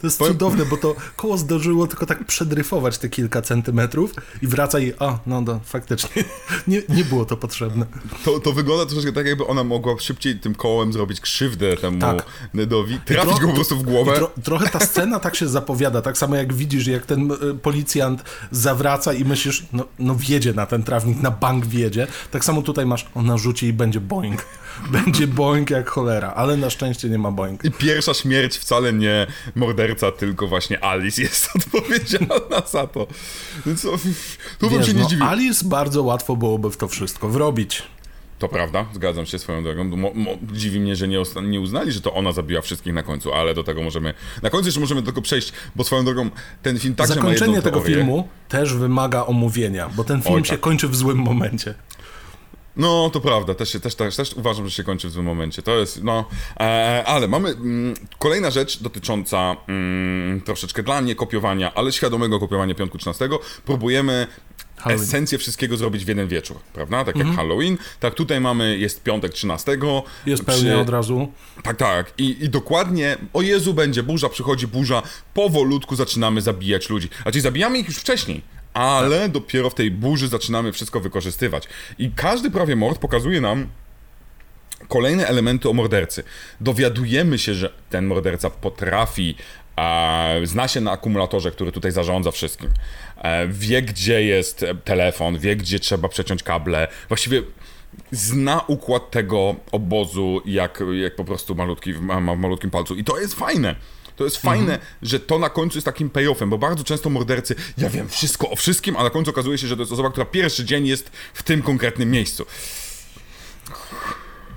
To jest cudowne, bo to koło zdążyło tylko tak przedryfować te kilka centymetrów i wraca i a, no, no faktycznie, nie, nie było to potrzebne. To, to wygląda troszeczkę tak, jakby ona mogła szybciej tym kołem zrobić krzywdę temu tak. Nedowi, trafić tro, go po prostu w głowę. Tro, trochę ta scena tak się zapowiada, tak samo jak widzisz, jak ten e, policjant zawraca i myślisz, no, no wjedzie na ten trawnik, na bank wjedzie, tak samo tutaj masz, ona rzuci i będzie boing. Będzie boing jak cholera, ale na szczęście nie ma boing. I pierwsza śmierć wcale nie morderca, tylko właśnie Alice jest odpowiedzialna za to. Więc to, tu bym się nie no, dziwił. Alice bardzo łatwo byłoby w to wszystko wrobić. To prawda, zgadzam się swoją drogą. Mo, mo, dziwi mnie, że nie, nie, uznali, że to ona zabiła wszystkich na końcu, ale do tego możemy. Na końcu jeszcze możemy tylko przejść, bo swoją drogą ten film także Zakończenie ma tego filmu też wymaga omówienia, bo ten film Oj, tak. się kończy w złym momencie. No, to prawda, też, się, też, też, też uważam, że się kończy w złym momencie. To jest, no, e, ale mamy mm, kolejna rzecz dotycząca mm, troszeczkę dla mnie kopiowania, ale świadomego kopiowania Piątku 13. Próbujemy Halloween. esencję wszystkiego zrobić w jeden wieczór, prawda? Tak jak mhm. Halloween. Tak tutaj mamy, jest piątek 13. Jest przy... od razu. Tak, tak. I, I dokładnie, o Jezu, będzie burza, przychodzi burza, powolutku zaczynamy zabijać ludzi. A czyli zabijamy ich już wcześniej, ale tak. dopiero w tej burzy zaczynamy wszystko wykorzystywać. I każdy prawie mord pokazuje nam kolejne elementy o mordercy. Dowiadujemy się, że ten morderca potrafi a, zna się na akumulatorze, który tutaj zarządza wszystkim. E, wie, gdzie jest telefon, wie, gdzie trzeba przeciąć kable. Właściwie zna układ tego obozu, jak, jak po prostu malutki, ma, ma w malutkim palcu. I to jest fajne. To jest fajne, mhm. że to na końcu jest takim payoffem, bo bardzo często mordercy, ja wiem wszystko o wszystkim, a na końcu okazuje się, że to jest osoba, która pierwszy dzień jest w tym konkretnym miejscu.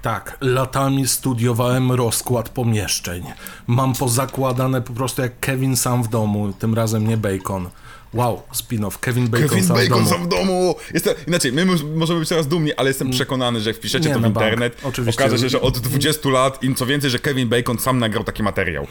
Tak, latami studiowałem rozkład pomieszczeń. Mam pozakładane po prostu jak Kevin sam w domu, tym razem nie Bacon. Wow, spin-off. Kevin Bacon, Kevin sam, Bacon w sam w domu. Jestem, inaczej, my możemy być teraz dumni, ale jestem mm. przekonany, że jak wpiszecie Nie, to w internet, Oczywiście. okaże się, że od 20 lat, im co więcej, że Kevin Bacon sam nagrał taki materiał.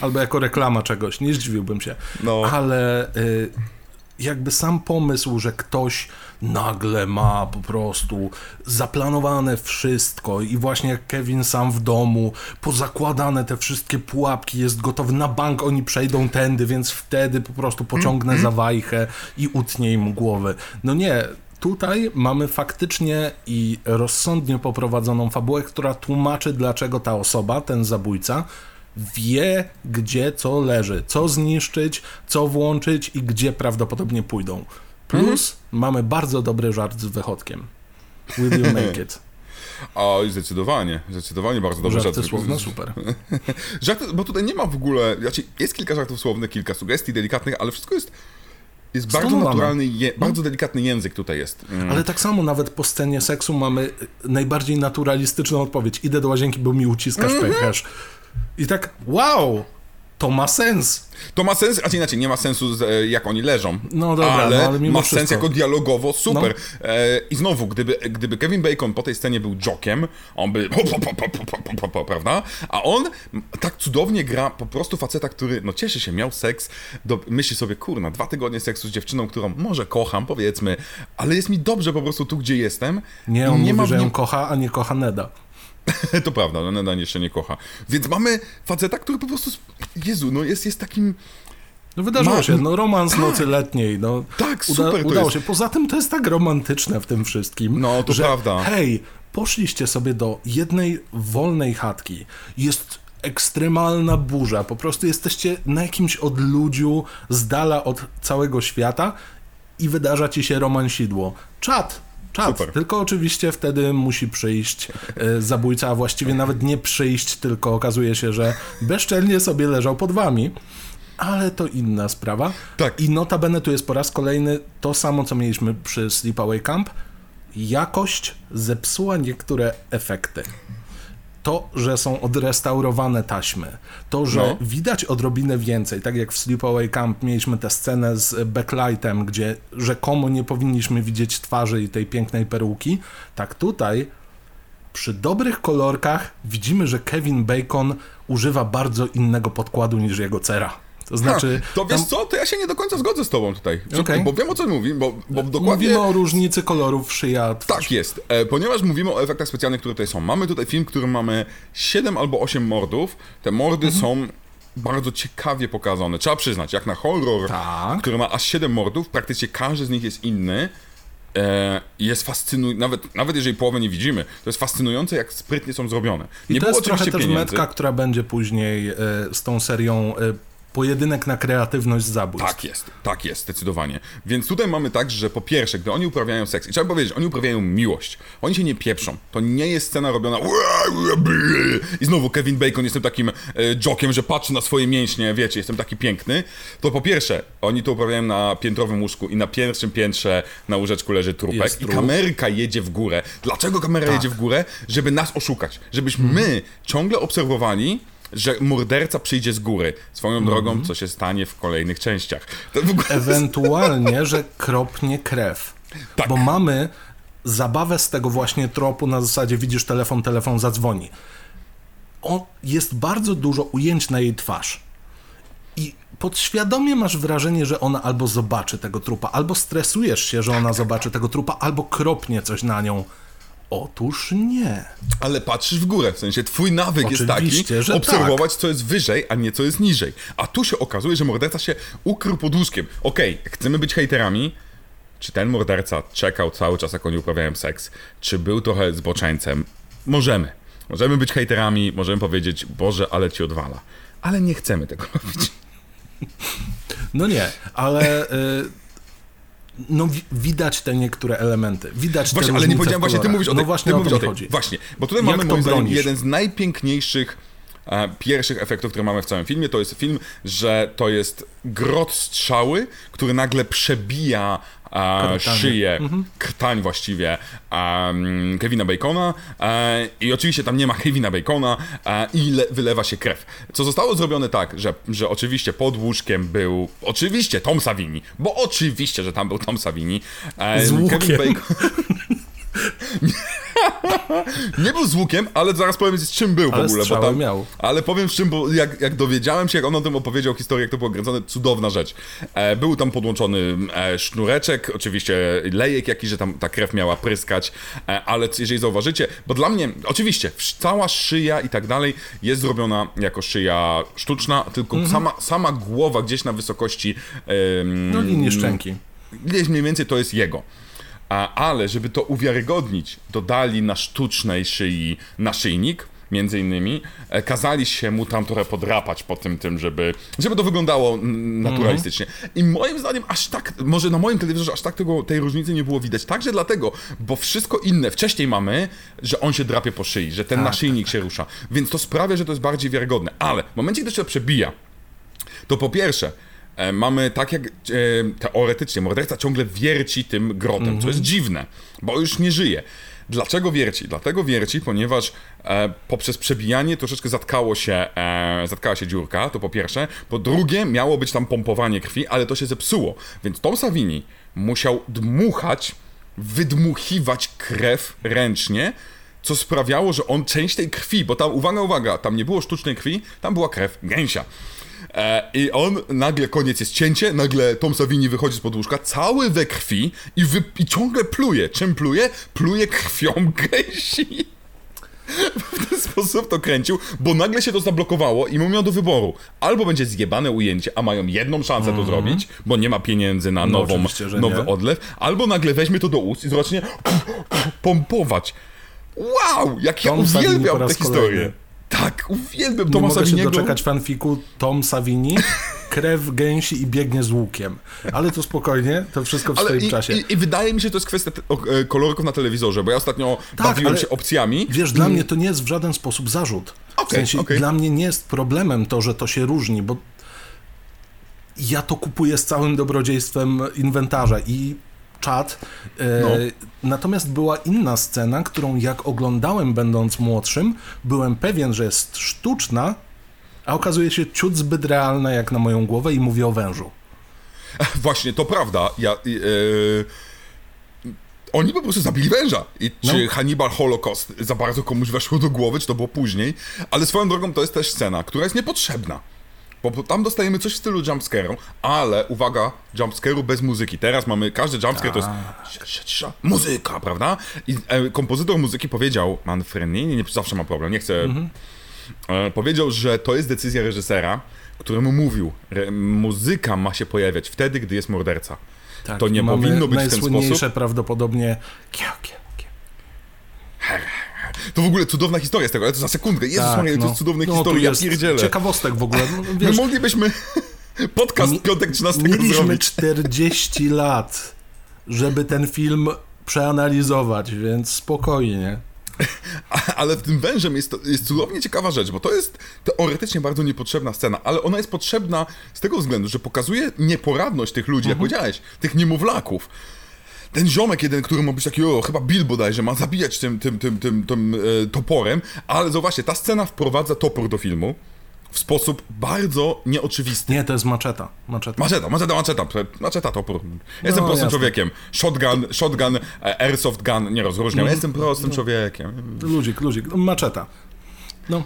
Albo jako reklama czegoś, nie zdziwiłbym się. No. Ale... Y jakby sam pomysł, że ktoś nagle ma po prostu zaplanowane wszystko i właśnie jak Kevin sam w domu, pozakładane te wszystkie pułapki, jest gotowy na bank, oni przejdą tędy, więc wtedy po prostu pociągnę mm -hmm. za wajchę i utnie im głowę. No nie, Tutaj mamy faktycznie i rozsądnie poprowadzoną fabułę, która tłumaczy, dlaczego ta osoba, ten zabójca, wie, gdzie co leży, co zniszczyć, co włączyć i gdzie prawdopodobnie pójdą. Plus mhm. mamy bardzo dobry żart z wychodkiem. Will you make it? O, zdecydowanie, zdecydowanie bardzo dobrze. Żarty żart. słowne, super. żarty, bo tutaj nie ma w ogóle, znaczy jest kilka żartów słownych, kilka sugestii delikatnych, ale wszystko jest jest bardzo naturalny, je, no. bardzo delikatny język tutaj jest. Mm. Ale tak samo nawet po scenie seksu mamy najbardziej naturalistyczną odpowiedź. Idę do łazienki, bo mi uciskasz mm -hmm. pęcherz. I tak, wow, to ma sens. To ma sens, a inaczej, nie ma sensu e, jak oni leżą. No dobra, ale, no, ale ma wszystko. sens jako dialogowo, super. No. E, I znowu, gdyby, gdyby Kevin Bacon po tej scenie był jokiem, on by prawda? A on tak cudownie gra po prostu faceta, który no cieszy się, miał seks, do, myśli sobie, kurna, dwa tygodnie seksu z dziewczyną, którą może kocham, powiedzmy, ale jest mi dobrze po prostu tu, gdzie jestem. Nie, on nie mówi, ma że ją kocha, a nie kocha Neda. to prawda, Neda jeszcze nie kocha. Więc mamy faceta, który po prostu, Jezu, no jest, jest takim... No wydarzyło Ma... się, no romans tak, nocy letniej, no. Tak, super uda, Udało się. Poza tym to jest tak romantyczne w tym wszystkim. No, to że, prawda. Hej, poszliście sobie do jednej wolnej chatki. Jest ekstremalna burza, po prostu jesteście na jakimś odludziu, z dala od całego świata i wydarza ci się romansidło. Czad, Czad. Super. Tylko oczywiście wtedy musi przyjść e, zabójca, a właściwie nawet nie przyjść, tylko okazuje się, że bezczelnie sobie leżał pod wami. Ale to inna sprawa. Tak. I notabene tu jest po raz kolejny to samo, co mieliśmy przy Sleepaway Camp. Jakość zepsuła niektóre efekty to, że są odrestaurowane taśmy, to, że no. widać odrobinę więcej, tak jak w Sleepaway Camp mieliśmy tę scenę z backlightem, gdzie rzekomo nie powinniśmy widzieć twarzy i tej pięknej peruki, tak tutaj przy dobrych kolorkach widzimy, że Kevin Bacon używa bardzo innego podkładu niż jego cera. To znaczy. Ha, to wiesz tam... co, to ja się nie do końca zgodzę z tobą tutaj. Okay. Bo wiem o co mówi, bo, bo dokładnie. Mówimy o różnicy kolorów szyja. Twarz. Tak jest, e, ponieważ mówimy o efektach specjalnych, które tutaj są. Mamy tutaj film, w którym mamy 7 albo 8 mordów. Te mordy mhm. są bardzo ciekawie pokazane. Trzeba przyznać, jak na horror, tak. który ma aż 7 mordów, praktycznie każdy z nich jest inny. E, jest fascynujące, nawet, nawet jeżeli połowę nie widzimy, to jest fascynujące, jak sprytnie są zrobione. Nie I to jest trochę też metka, która będzie później e, z tą serią e, pojedynek na kreatywność zabójstw. Tak jest, tak jest, zdecydowanie. Więc tutaj mamy tak, że po pierwsze, gdy oni uprawiają seks, i trzeba powiedzieć, oni uprawiają miłość, oni się nie pieprzą. To nie jest scena robiona i znowu Kevin Bacon, jestem takim e, jokiem, że patrzy na swoje mięśnie, wiecie, jestem taki piękny. To po pierwsze, oni to uprawiają na piętrowym łóżku i na pierwszym piętrze na łóżeczku leży trupek i kamerka jedzie w górę. Dlaczego kamera tak. jedzie w górę? Żeby nas oszukać, żebyśmy hmm. my ciągle obserwowali że morderca przyjdzie z góry. Swoją mm -hmm. drogą, co się stanie w kolejnych częściach. W Ewentualnie, że kropnie krew. Tak. Bo mamy zabawę z tego właśnie tropu na zasadzie widzisz telefon, telefon zadzwoni. O, jest bardzo dużo ujęć na jej twarz. I podświadomie masz wrażenie, że ona albo zobaczy tego trupa, albo stresujesz się, że ona zobaczy tego trupa, albo kropnie coś na nią Otóż nie. Ale patrzysz w górę, w sensie twój nawyk Oczywiście, jest taki, obserwować tak. co jest wyżej, a nie co jest niżej. A tu się okazuje, że morderca się ukrył pod łóżkiem. Okej, okay, chcemy być hejterami, czy ten morderca czekał cały czas, jak oni uprawiają seks? Czy był trochę zboczeńcem? Możemy. Możemy być hejterami, możemy powiedzieć, Boże, ale ci odwala. Ale nie chcemy tego robić. No nie, ale... Y no widać te niektóre elementy. Widać właśnie, ale nie powiedziałem, właśnie ty mówisz o tym. No właśnie ty o o chodzi. Właśnie, bo tutaj Jak mamy moim zdaniem jeden z najpiękniejszych e, pierwszych efektów, które mamy w całym filmie. To jest film, że to jest grot strzały, który nagle przebija e, szyję, mhm. krtań właściwie um, Kevina Bacona e, i oczywiście tam nie ma Kevina Bacona e, i le, wylewa się krew. Co zostało zrobione tak, że, że oczywiście pod łóżkiem był oczywiście Tom Savini, bo oczywiście, że tam był Tom Savini. E, Z łukiem. Kevin Bacon... nie był z łukiem, ale zaraz powiem z czym był ale w ogóle. Bo tam, miał. Ale powiem z czym, bo jak, jak dowiedziałem się, jak on o tym opowiedział historię, jak to było kręcone, cudowna rzecz. E, był tam podłączony e, sznureczek, oczywiście lejek jakiś, że tam ta krew miała pryskać, e, ale jeżeli zauważycie, bo dla mnie, oczywiście, cała szyja i tak dalej jest zrobiona jako szyja sztuczna, tylko mhm. sama, sama głowa gdzieś na wysokości... no linii szczęki. Gdzieś mniej więcej to jest jego. A, ale żeby to uwiarygodnić, dodali na sztucznej szyi naszyjnik, między innymi, e, kazali się mu tam trochę podrapać po tym, tym żeby, żeby to wyglądało naturalistycznie. I moim zdaniem aż tak, może na moim telewizorze aż tak tego, tej różnicy nie było widać. Także dlatego, bo wszystko inne wcześniej mamy, że on się drapie po szyi, że ten tak, naszyjnik tak, się tak. rusza. Więc to sprawia, że to jest bardziej wiarygodne. Ale w momencie, gdy się przebija, to po pierwsze, mamy tak jak e, teoretycznie morderca ciągle wierci tym grotem, mm -hmm. co jest mhm. dziwne, bo już nie żyje. Dlaczego wierci? Dlatego wierci, ponieważ e, poprzez przebijanie troszeczkę zatkało się, e, zatkała się dziurka, to po pierwsze. Po drugie, miało być tam pompowanie krwi, ale to się zepsuło. Więc Tom Savini musiał dmuchać, wydmuchiwać krew ręcznie, co sprawiało, że on część tej krwi, bo tam, uwaga, uwaga, tam nie było sztucznej krwi, tam była krew gęsia. E, I on, nagle koniec jest cięcie, nagle Tom Savini wychodzi z podłóżka, cały we krwi i, wy, i ciągle pluje. Czym pluje? Pluje krwią gęsi. W ten sposób to kręcił, bo nagle się to zablokowało i mu miał do wyboru. Albo będzie zjebane ujęcie, a mają jedną szansę mm -hmm. to mhm. zrobić, bo nie ma pieniędzy na no, nową, nowy nie. odlew, albo nagle weźmie to do ust i zacznie pompować. Wow, jak Tom ja uwielbiam tę historię. Tak, uwielbiam Toma Nie mogę się doczekać fanfiku Tom Savini, krew gęsi i biegnie z łukiem. Ale to spokojnie, to wszystko w ale swoim i, czasie. I, I, wydaje mi się, że to jest kwestia e, kolorków na telewizorze, bo ja ostatnio tak, bawiłem się opcjami. Wiesz, dla mnie to nie jest w żaden sposób zarzut. Okay, w sensie, okay. dla mnie nie jest problemem to, że to się różni, bo ja to kupuję z całym dobrodziejstwem inwentarza i czat. E, no. Natomiast była inna scena, którą jak oglądałem będąc młodszym, byłem pewien, że jest sztuczna, a okazuje się ciut zbyt realna jak na moją głowę i mówię o wężu. Właśnie, to prawda. Ja, yy, oni po prostu zabili węża. I czy no. Hannibal Holocaust za bardzo komuś weszło do głowy, czy to było później, ale swoją drogą to jest też scena, która jest niepotrzebna. Bo tam dostajemy coś w stylu jumpscare'u, ale uwaga, jumpscare'u bez muzyki. Teraz mamy, każdy jumpscare to jest muzyka, prawda? I e, kompozytor muzyki powiedział, Manfredi, nie, nie zawsze ma problem, nie chcę... Mhm. E, powiedział, że to jest decyzja reżysera, któremu mówił, re, muzyka ma się pojawiać wtedy, gdy jest morderca. Tak, to nie powinno być w ten sposób. prawdopodobnie kiał, kiał, kiał. To w ogóle cudowna historia z tego, ale to za sekundkę. Jezus tak, Maria, no. to jest cudowna no, historia, ja pierdzielę. Ciekawostek w ogóle. No, wiesz, My moglibyśmy podcast mi, piątek 13 Mieliśmy zrobić. 40 lat, żeby ten film przeanalizować, więc spokojnie. Ale w tym wężem jest, jest cudownie ciekawa rzecz, bo to jest teoretycznie bardzo niepotrzebna scena, ale ona jest potrzebna z tego względu, że pokazuje nieporadność tych ludzi, mhm. jak powiedziałeś, tych niemowlaków ten ziomek jeden, który ma być taki, o, chyba Bill bodajże, ma zabijać tym, tym, tym, tym, tym e, toporem, ale zobaczcie, ta scena wprowadza topór do filmu w sposób bardzo nieoczywisty. Nie, to jest maczeta. Maczeta, maczeta, maczeta, maczeta, maczeta topór. Jestem no, prostym jasne. człowiekiem. Shotgun, shotgun, e, airsoft gun, nie rozróżniam. No, Jestem prostym no. człowiekiem. Luzik, luzik, maczeta. No.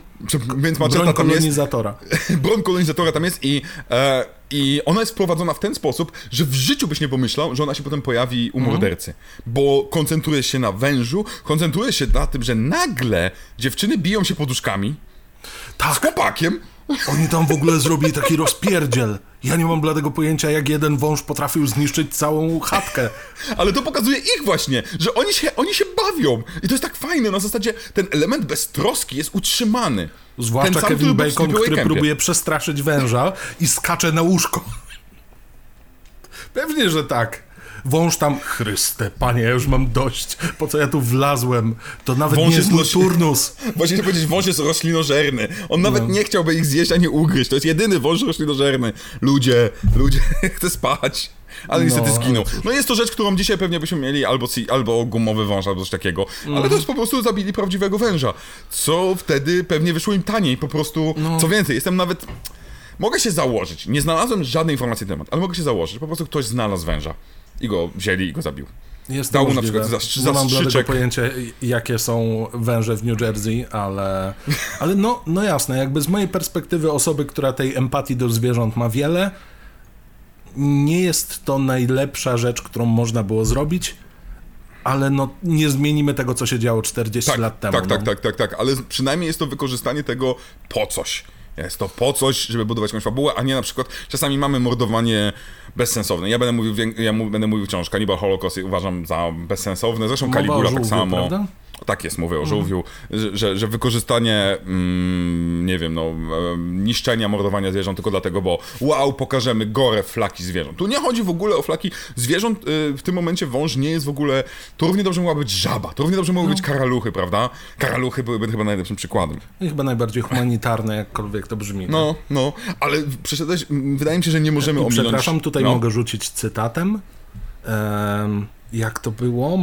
Więc maczeta broń kolonizatora. Jest, broń kolonizatora tam jest i, e, i ona jest wprowadzona w ten sposób, że w życiu byś nie pomyślał, że ona się potem pojawi u mhm. mordercy. Bo koncentruje się na wężu, koncentruje się na tym, że nagle dziewczyny biją się poduszkami tak. z chłopakiem, oni tam w ogóle zrobili taki rozpierdziel. Ja nie mam bladego pojęcia, jak jeden wąż potrafił zniszczyć całą chatkę. Ale to pokazuje ich właśnie, że oni się, oni się bawią. I to jest tak fajne, na zasadzie ten element beztroski jest utrzymany. Zwłaszcza sam, Kevin Bacon, który próbuje przestraszyć węża i skacze na łóżko. Pewnie, że tak. Wąż tam, Chryste, panie, ja już mam dość, po co ja tu wlazłem? To nawet wąż nie jest mój turnus. Właśnie chcę powiedzieć, wąż jest roślinożerny. On nawet no. nie chciałby ich zjeść, ani ugryźć. To jest jedyny wąż roślinożerny. Ludzie, ludzie, chcę spać. Ale niestety no, zginął. No jest to rzecz, którą dzisiaj pewnie byśmy mieli albo, albo gumowy wąż, albo coś takiego. Mm. Ale to jest po prostu zabili prawdziwego węża. Co wtedy pewnie wyszło im taniej. Po prostu, no. co więcej, jestem nawet... Mogę się założyć, nie znalazłem żadnej informacji na temat, ale mogę się założyć, po prostu ktoś znalazł węża i go wzięli i go zabił. Jest Dał mu na przykład zastrzy, Nie mam pojęcia, jakie są węże w New Jersey, ale, ale no, no jasne, jakby z mojej perspektywy osoby, która tej empatii do zwierząt ma wiele, nie jest to najlepsza rzecz, którą można było zrobić, ale no nie zmienimy tego, co się działo 40 tak, lat temu. Tak, tak, no. tak, tak, tak, ale przynajmniej jest to wykorzystanie tego po coś. Jest to po coś, żeby budować jakąś fabułę, a nie na przykład czasami mamy mordowanie bezsensowne. Ja będę mówił, ja będę mówił wciąż, Cannibal Holocaust uważam za bezsensowne, zresztą Mowa Caligula tak samo. Prawda? Tak jest, mówię o żółwiu, mm. że, że wykorzystanie, mm, nie wiem, no, niszczenia, mordowania zwierząt tylko dlatego, bo wow, pokażemy gore flaki zwierząt. Tu nie chodzi w ogóle o flaki zwierząt, y, w tym momencie wąż nie jest w ogóle, to równie dobrze mogła być żaba, to równie dobrze mogły no. być karaluchy, prawda? Karaluchy byłyby chyba najlepszym przykładem. I chyba najbardziej humanitarne, jakkolwiek to brzmi. No, no, ale przeszedłeś, wydaje mi się, że nie możemy ominąć... Przepraszam, tutaj no. mogę rzucić cytatem. Um, jak to było?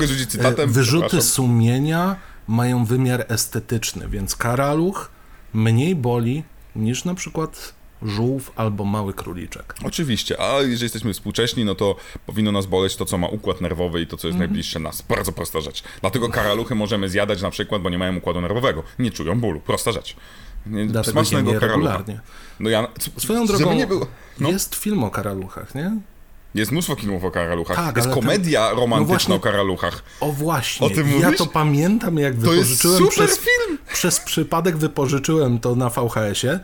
Rzucić cytatem? Wyrzuty sumienia mają wymiar estetyczny, więc karaluch mniej boli niż na przykład żółw albo mały króliczek. Oczywiście, a jeżeli jesteśmy współcześni, no to powinno nas boleć to, co ma układ nerwowy i to, co jest mm. najbliższe nas. Bardzo prosta rzecz. Dlatego karaluchy możemy zjadać na przykład, bo nie mają układu nerwowego. Nie czują bólu. Prosta rzecz. Dlatego Smacznego karalucha. No ja, Swoją drogą, nie było, no. jest film o karaluchach, nie? Jest mnóstwo filmów o karaluchach. Tak, jest komedia ten... romantyczna no właśnie... o karaluchach. O właśnie. O tym mówisz? Ja to pamiętam, jak to wypożyczyłem przez, film. przez przypadek wypożyczyłem to na VHS-ie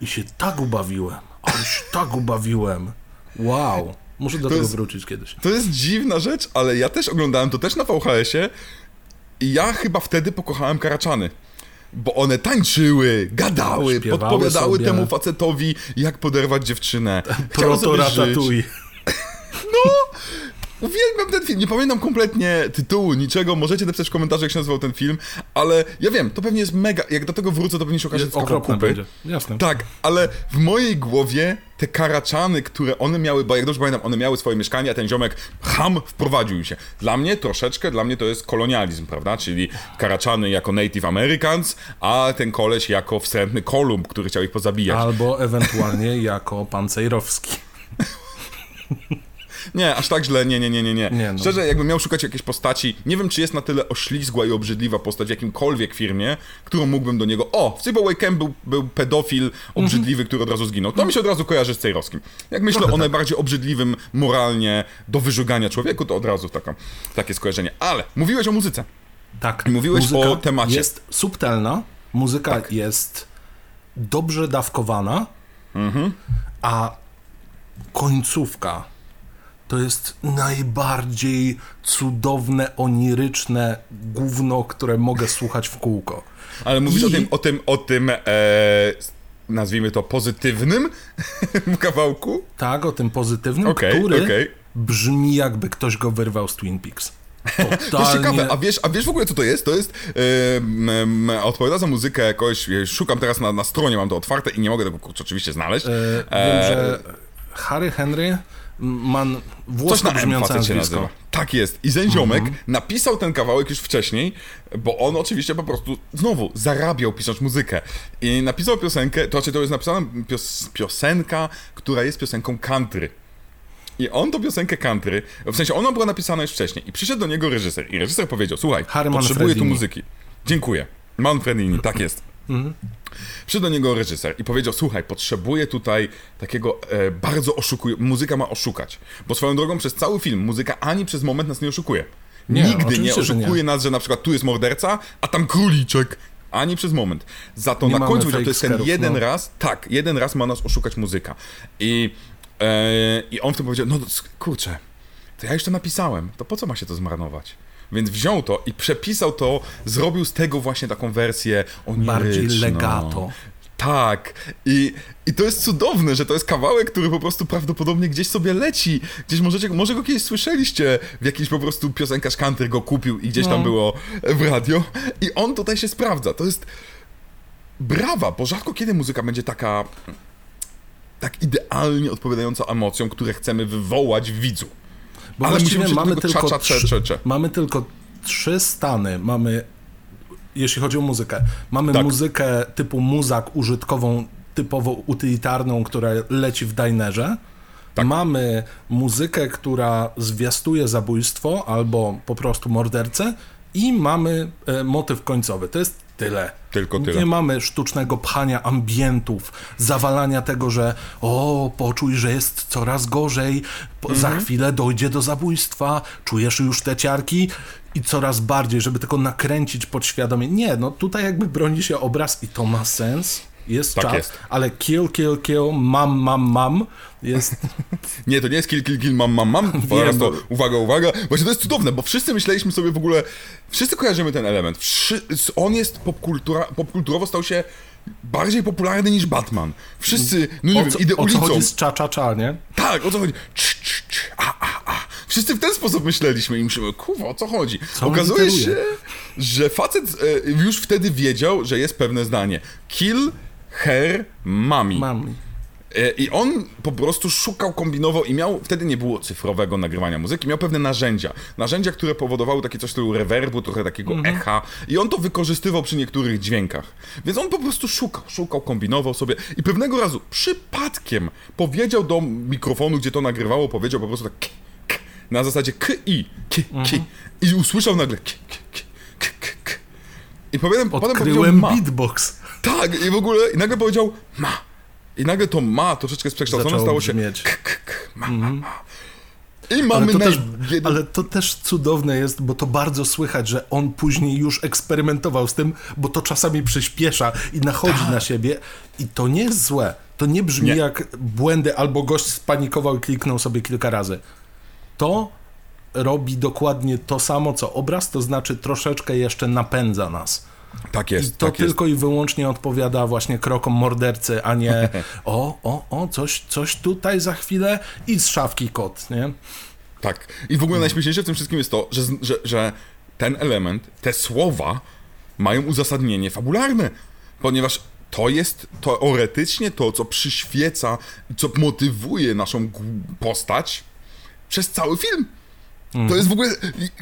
i się tak ubawiłem. Ale się tak ubawiłem. Wow. Muszę do to tego jest, wrócić kiedyś. To jest dziwna rzecz, ale ja też oglądałem to też na VHS-ie i ja chyba wtedy pokochałem Karaczany. Bo one tańczyły, gadały, Śpiewały podpowiadały sobie. temu facetowi, jak poderwać dziewczynę. Proto ratatouille. No! Uwielbiam ten film. Nie pamiętam kompletnie tytułu, niczego. Możecie napisać w komentarzach, jak się nazywał ten film, ale ja wiem, to pewnie jest mega. Jak do tego wrócę, to pewnie się okaże okropne będzie. Jasne. Tak, ale w mojej głowie te karaczany, które one miały, bo jak dobrze pamiętam, one miały swoje mieszkanie, a ten ziomek ham wprowadził się. Dla mnie troszeczkę, dla mnie to jest kolonializm, prawda? Czyli karaczany jako Native Americans, a ten koleś jako wstrętny Kolumb, który chciał ich pozabijać. Albo ewentualnie jako pan Cejrowski. Nie, aż tak źle, nie, nie, nie, nie, nie. nie no. Szczerze, jakbym miał szukać jakiejś postaci, nie wiem, czy jest na tyle oślizgła i obrzydliwa postać w jakimkolwiek firmie, którą mógłbym do niego, o, w Sleepaway Camp był, był pedofil obrzydliwy, mm -hmm. który od razu zginął. To mi się od razu kojarzy z Cejrowskim. Jak myślę Trochę o tak. najbardziej obrzydliwym moralnie do wyżugania człowieku, to od razu taka, takie skojarzenie. Ale mówiłeś o muzyce. Tak. I mówiłeś muzyka o temacie. Jest subtelna, muzyka tak. jest dobrze dawkowana, mhm. a końcówka to jest najbardziej cudowne, oniryczne gówno, które mogę słuchać w kółko. Ale mówisz I... o tym, o tym, o tym, e, nazwijmy to pozytywnym kawałku? Tak, o tym pozytywnym, okay, który okay. brzmi jakby ktoś go wyrwał z Twin Peaks. Totalnie... To jest ciekawe, a wiesz, a wiesz w ogóle co to jest? To jest, yy, odpowiada za muzykę jakoś, szukam teraz na, na stronie, mam to otwarte i nie mogę tego kurczę oczywiście znaleźć. Yy, wiem, że Harry Henry man włosko Coś na M nazywa. Tak jest. I ten ziomek mm -hmm. napisał ten kawałek już wcześniej, bo on oczywiście po prostu, znowu, zarabiał pisać muzykę. I napisał piosenkę, to znaczy to jest napisana pios piosenka, która jest piosenką country. I on tą piosenkę country, w sensie ona była napisana już wcześniej i przyszedł do niego reżyser i reżyser powiedział, słuchaj, Harry potrzebuję tu muzyki. Dziękuję. Manfredini, tak jest. Mhm. Przyszedł do niego reżyser i powiedział, słuchaj, potrzebuję tutaj takiego e, bardzo oszukuje, muzyka ma oszukać. Bo swoją drogą przez cały film muzyka ani przez moment nas nie oszukuje. Nie, Nigdy nie oszukuje nie. nas, że na przykład tu jest morderca, a tam króliczek. Ani przez moment. Za to nie na końcu, że to jest ten jeden no. raz, tak, jeden raz ma nas oszukać muzyka. I, e, I on wtedy powiedział, no kurczę, to ja już to napisałem, to po co ma się to zmarnować? Więc wziął to i przepisał to, zrobił z tego właśnie taką wersję oniryczną. Bardziej legato. Tak. I, I to jest cudowne, że to jest kawałek, który po prostu prawdopodobnie gdzieś sobie leci. Gdzieś możecie, może go kiedyś słyszeliście, w jakiś po prostu piosenkarz country go kupił i gdzieś no. tam było w radio. I on tutaj się sprawdza. To jest brawa, bo rzadko kiedy muzyka będzie taka tak idealnie odpowiadająca emocjom, które chcemy wywołać w widzu. Bo Ale musimy mamy tylko, cza, cza, cza, trzy, mamy tylko trzy stany. Mamy, jeśli chodzi o muzykę, mamy tak. muzykę typu muzak użytkową, typowo utylitarną, która leci w dinerze. Tak. Mamy muzykę, która zwiastuje zabójstwo albo po prostu mordercę i mamy e, motyw końcowy. To jest tyle. Tylko tyle. Nie mamy sztucznego pchania ambientów, zawalania tego, że o, poczuj, że jest coraz gorzej, mhm. za chwilę dojdzie do zabójstwa, czujesz już te ciarki i coraz bardziej, żeby tylko nakręcić podświadomie. Nie, no tutaj jakby broni się obraz i to ma sens jest tak czas, jest. ale kill, kill, kill, mam, mam, mam jest... nie, to nie jest kill, kill, kill, mam, mam, mam, Wiem, to, uwaga, uwaga, właśnie to jest cudowne, bo wszyscy myśleliśmy sobie w ogóle, wszyscy kojarzymy ten element, on jest popkultura, popkulturowo stał się bardziej popularny niż Batman. Wszyscy, no nie o wiem, idę ulicą. O co chodzi z cza, cza, cza, nie? Tak, o co chodzi? Cz, cz, cz, a, a, a. Wszyscy w ten sposób myśleliśmy i myślimy, kurwa, o co chodzi? Co Okazuje się, że facet e, już wtedy wiedział, że jest pewne zdanie. Kill Her Mami. Mami. E, I on po prostu szukał, kombinował i miał, wtedy nie było cyfrowego nagrywania muzyki, miał pewne narzędzia. Narzędzia, które powodowały takie coś w stylu rewerbu, trochę takiego -hmm. echa i on to wykorzystywał przy niektórych dźwiękach. Więc on po prostu szukał, szukał, kombinował sobie i pewnego razu przypadkiem powiedział do mikrofonu, gdzie to nagrywało, powiedział po prostu tak k, k, na zasadzie k, i, k, k, -hmm. i usłyszał nagle k, k, k. I potem, potem powiedział ma. beatbox. Tak, i w ogóle, i nagle powiedział ma. I nagle to ma troszeczkę przekształcone stało się k, k, k, ma, ma, mhm. ma. I mamy ale to, też, ale to też cudowne jest, bo to bardzo słychać, że on później już eksperymentował z tym, bo to czasami przyspiesza i nachodzi Ta. na siebie i to nie jest złe. To nie brzmi nie. jak błędy albo gość spanikował i kliknął sobie kilka razy. To robi dokładnie to samo, co obraz, to znaczy troszeczkę jeszcze napędza nas. Tak jest. I to tak tylko jest. i wyłącznie odpowiada właśnie krokom mordercy, a nie o, o, o, coś, coś tutaj za chwilę i z szafki kot, nie? Tak. I w ogóle najśmieszniejsze w tym wszystkim jest to, że, że, że ten element, te słowa mają uzasadnienie fabularne, ponieważ to jest teoretycznie to, co przyświeca, co motywuje naszą postać przez cały film. Mm. To jest w ogóle.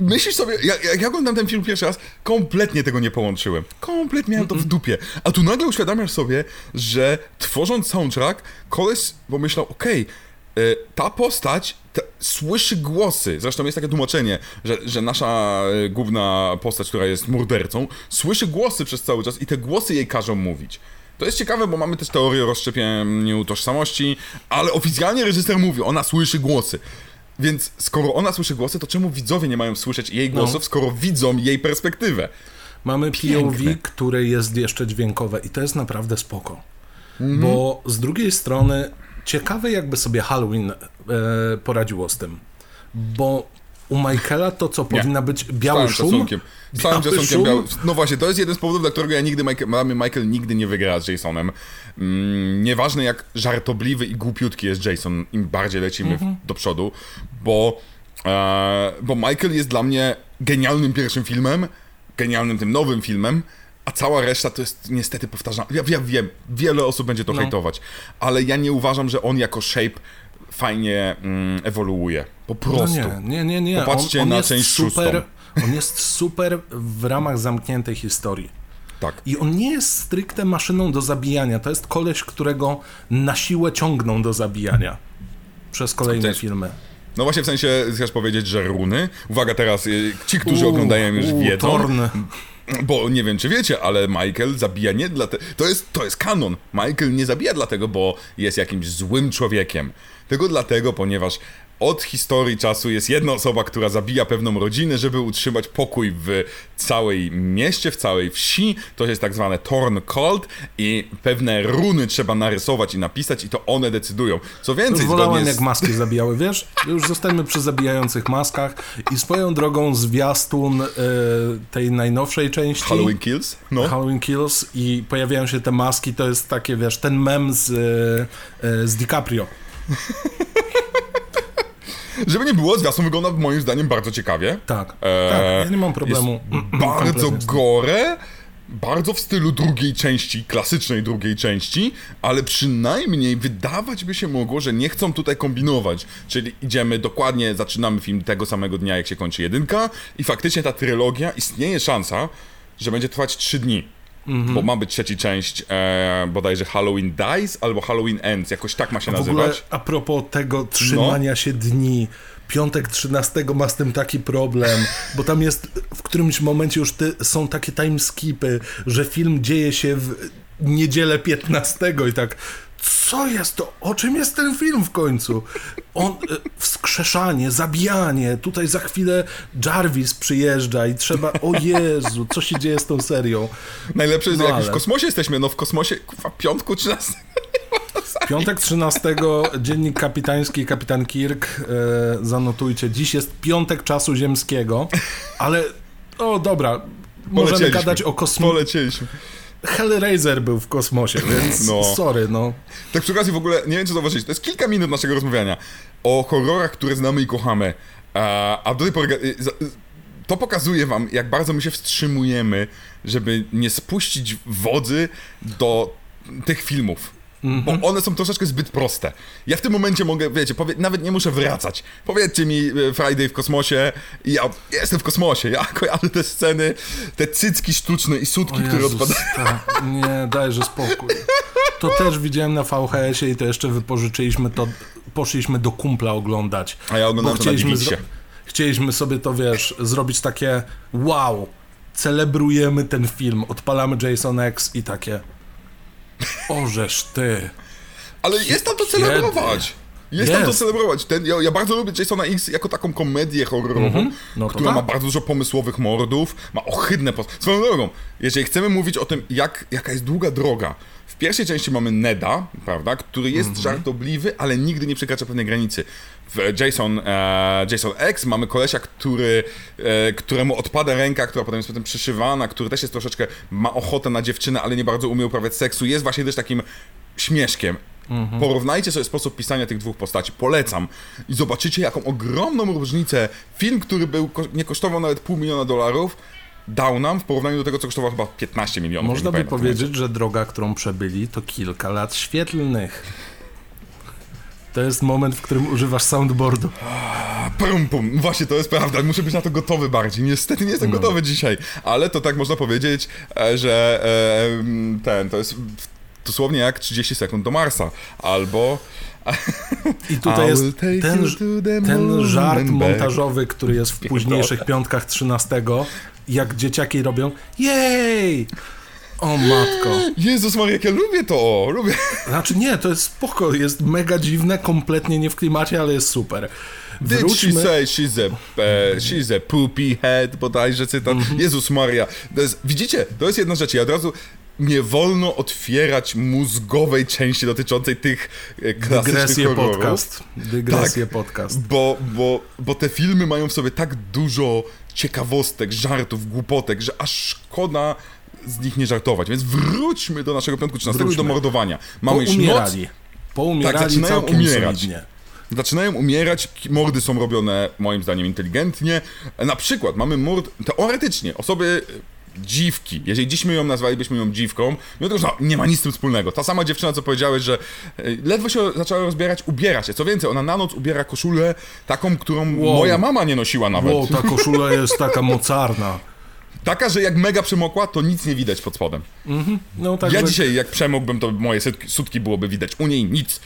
Myślisz sobie, jak, jak ja oglądam ten film pierwszy raz, kompletnie tego nie połączyłem. Kompletnie miałem to w dupie. A tu nagle uświadamiasz sobie, że tworząc soundtrack, koleś pomyślał, okej, okay, ta postać te, słyszy głosy. Zresztą jest takie tłumaczenie, że, że nasza e, główna postać, która jest mordercą, słyszy głosy przez cały czas i te głosy jej każą mówić. To jest ciekawe, bo mamy też teorię o rozszczepieniu tożsamości, ale oficjalnie reżyser mówi, ona słyszy głosy. Więc skoro ona słyszy głosy, to czemu widzowie nie mają słyszeć jej głosów, no. skoro widzą jej perspektywę? Mamy Piękne. POV, które jest jeszcze dźwiękowe i to jest naprawdę spoko. Mhm. Bo z drugiej strony ciekawe jakby sobie Halloween e, poradziło z tym. Bo u Michaela to co powinna być biały z szum? Szacunkiem. Z całym szacunkiem biały. No właśnie, to jest jeden z powodów, dla którego ja nigdy Michael, Michael nigdy nie wygra z Jasonem. Mm, nieważne jak żartobliwy i głupiutki jest Jason, im bardziej lecimy mhm. do przodu, bo, e, bo Michael jest dla mnie genialnym pierwszym filmem, genialnym tym nowym filmem, a cała reszta to jest niestety powtarzana. Ja, ja wiem, wiele osób będzie to no. hejtować, ale ja nie uważam, że on jako shape fajnie mm, ewoluuje. Po no prostu. No nie, nie, nie, nie. Popatrzcie on, on na część super, szóstą. On jest super w ramach zamkniętej historii. Tak. I on nie jest stricte maszyną do zabijania. To jest koleś, którego na siłę ciągną do zabijania przez kolejne filmy. No właśnie w sensie chcesz powiedzieć, że runy. Uwaga teraz, y, ci, którzy oglądają już wiedzą. Torn. Bo nie wiem, czy wiecie, ale Michael zabija nie dlatego. To jest, to jest kanon. Michael nie zabija dlatego, bo jest jakimś złym człowiekiem. Tylko dlatego, ponieważ od historii czasu jest jedna osoba, która zabija pewną rodzinę, żeby utrzymać pokój w całej mieście, w całej wsi. To jest tak zwane Torn Cult i pewne runy trzeba narysować i napisać i to one decydują. Co więcej, Już wolałem z... jak maski zabijały, wiesz? Już zostańmy przy zabijających maskach i swoją drogą zwiastun y, tej najnowszej części. Halloween Kills? No. Halloween Kills i pojawiają się te maski, to jest takie, wiesz, ten mem z, y, z DiCaprio. Żeby nie było, zwiastun wygląda moim zdaniem bardzo ciekawie. Tak, e, tak ja nie mam problemu. bardzo gore, bardzo w stylu drugiej części, klasycznej drugiej części, ale przynajmniej wydawać by się mogło, że nie chcą tutaj kombinować. Czyli idziemy dokładnie, zaczynamy film tego samego dnia, jak się kończy jedynka i faktycznie ta trylogia, istnieje szansa, że będzie trwać 3 dni. Mm-hmm. Bo ma być trzecia część e, bodajże Halloween Dies albo Halloween Ends, jakoś tak ma się a nazywać. W ogóle a propos tego trzymania no. się dni, piątek 13 ma z tym taki problem, bo tam jest w którymś momencie już ty, są takie timeskipy, że film dzieje się w niedzielę 15 i tak co jest to? O czym jest ten film w końcu? On, e, wskrzeszanie, zabijanie, tutaj za chwilę Jarvis przyjeżdża i trzeba, o Jezu, co się dzieje z tą serią? Najlepsze jest, no, jak ale... już w kosmosie jesteśmy, no w kosmosie, kurwa, piątku 13. Piątek 13, dziennik kapitański, kapitan Kirk, e, zanotujcie, dziś jest piątek czasu ziemskiego, ale, o dobra, możemy gadać o kosmosie. Polecieliśmy. Hellraiser był w kosmosie, więc no. sorry, no. Tak przy okazji w ogóle, nie wiem co zauważyć, to jest kilka minut naszego rozmawiania o horrorach, które znamy i kochamy, a, a do tej pory y, to pokazuje wam, jak bardzo my się wstrzymujemy, żeby nie spuścić wodzy do tych filmów. Mm -hmm. Bo one są troszeczkę zbyt proste. Ja w tym momencie mogę, wiecie, nawet nie muszę wracać. Powiedzcie mi e, Friday w kosmosie i ja jestem w kosmosie. Ja kojarzę te sceny, te cycki sztuczne i sutki, które odpadają. Nie, dajże spokój. To też widziałem na VHS-ie i to jeszcze wypożyczyliśmy to, poszliśmy do kumpla oglądać. A ja oglądam to chcieliśmy, na chcieliśmy sobie to, wiesz, zrobić takie wow, celebrujemy ten film, odpalamy Jason X i takie Ożesz ty. Ale jest tam to celebrować. Jest, tam to celebrować. Ten, ja, ja, bardzo lubię Jasona X jako taką komedię horrorową, mm -hmm. no która tak. ma bardzo dużo pomysłowych mordów, ma ohydne pos... Swoją drogą, jeżeli chcemy mówić o tym, jak, jaka jest długa droga, w pierwszej części mamy Neda, prawda, który jest mm -hmm. żartobliwy, ale nigdy nie przekracza pewnej granicy. W Jason, e, Jason X mamy kolesia, który, e, któremu odpada ręka, która potem jest potem przyszywana, który też jest troszeczkę, ma ochotę na dziewczynę, ale nie bardzo umie uprawiać seksu. Jest właśnie też takim śmieszkiem. Mhm. Porównajcie sobie sposób pisania tych dwóch postaci. Polecam. I zobaczycie, jaką ogromną różnicę film, który był, nie kosztował nawet pół miliona dolarów, dał nam w porównaniu do tego, co kosztowało chyba 15 milionów. Można by powiedzieć, że droga, którą przebyli, to kilka lat świetlnych. To jest moment, w którym używasz soundboardu. Pum, pum. Właśnie, to jest prawda. Muszę być na to gotowy bardziej. Niestety nie jestem no. gotowy dzisiaj, ale to tak można powiedzieć, e, że e, ten, to jest dosłownie jak 30 sekund do Marsa, albo... I tutaj jest ten, ten żart montażowy, który jest w późniejszych piątkach 13, jak dzieciaki robią jej! O matko. Jezus Maria, jak ja lubię to, lubię. Znaczy nie, to jest spoko, jest mega dziwne, kompletnie nie w klimacie, ale jest super. Wróćmy... Did she say she's a, uh, she's a poopy head, bodajże cytat. Mm -hmm. Jezus Maria. To jest, widzicie, to jest jedna rzecz. Ja od razu nie wolno otwierać mózgowej części dotyczącej tych e, klasycznych Dygresję horrorów. podcast. Dygresję tak, podcast. Bo, bo, bo te filmy mają w sobie tak dużo ciekawostek, żartów, głupotek, że aż szkoda z nich nie żartować. Więc wróćmy do naszego piątku 13 i do mordowania. Mamy już noc. Poumierali tak, zaczynają umierać. Solidnie. Zaczynają umierać, mordy są robione moim zdaniem inteligentnie. Na przykład mamy mord, teoretycznie, osoby dziwki. Jeżeli dziś my ją nazwalibyśmy ją dziwką, no to już no, nie ma nic z tym wspólnego. Ta sama dziewczyna, co powiedziałeś, że e, ledwo się zaczęła rozbierać, ubiera się. Co więcej, ona na noc ubiera koszulę taką, którą wow. moja mama nie nosiła nawet. Wow, ta koszula jest taka mocarna. Taka, że jak mega przemokła, to nic nie widać pod spodem. Mm-hmm. No, tak ja dzisiaj, jak przemokłbym, to moje sutki byłoby widać. U niej nic.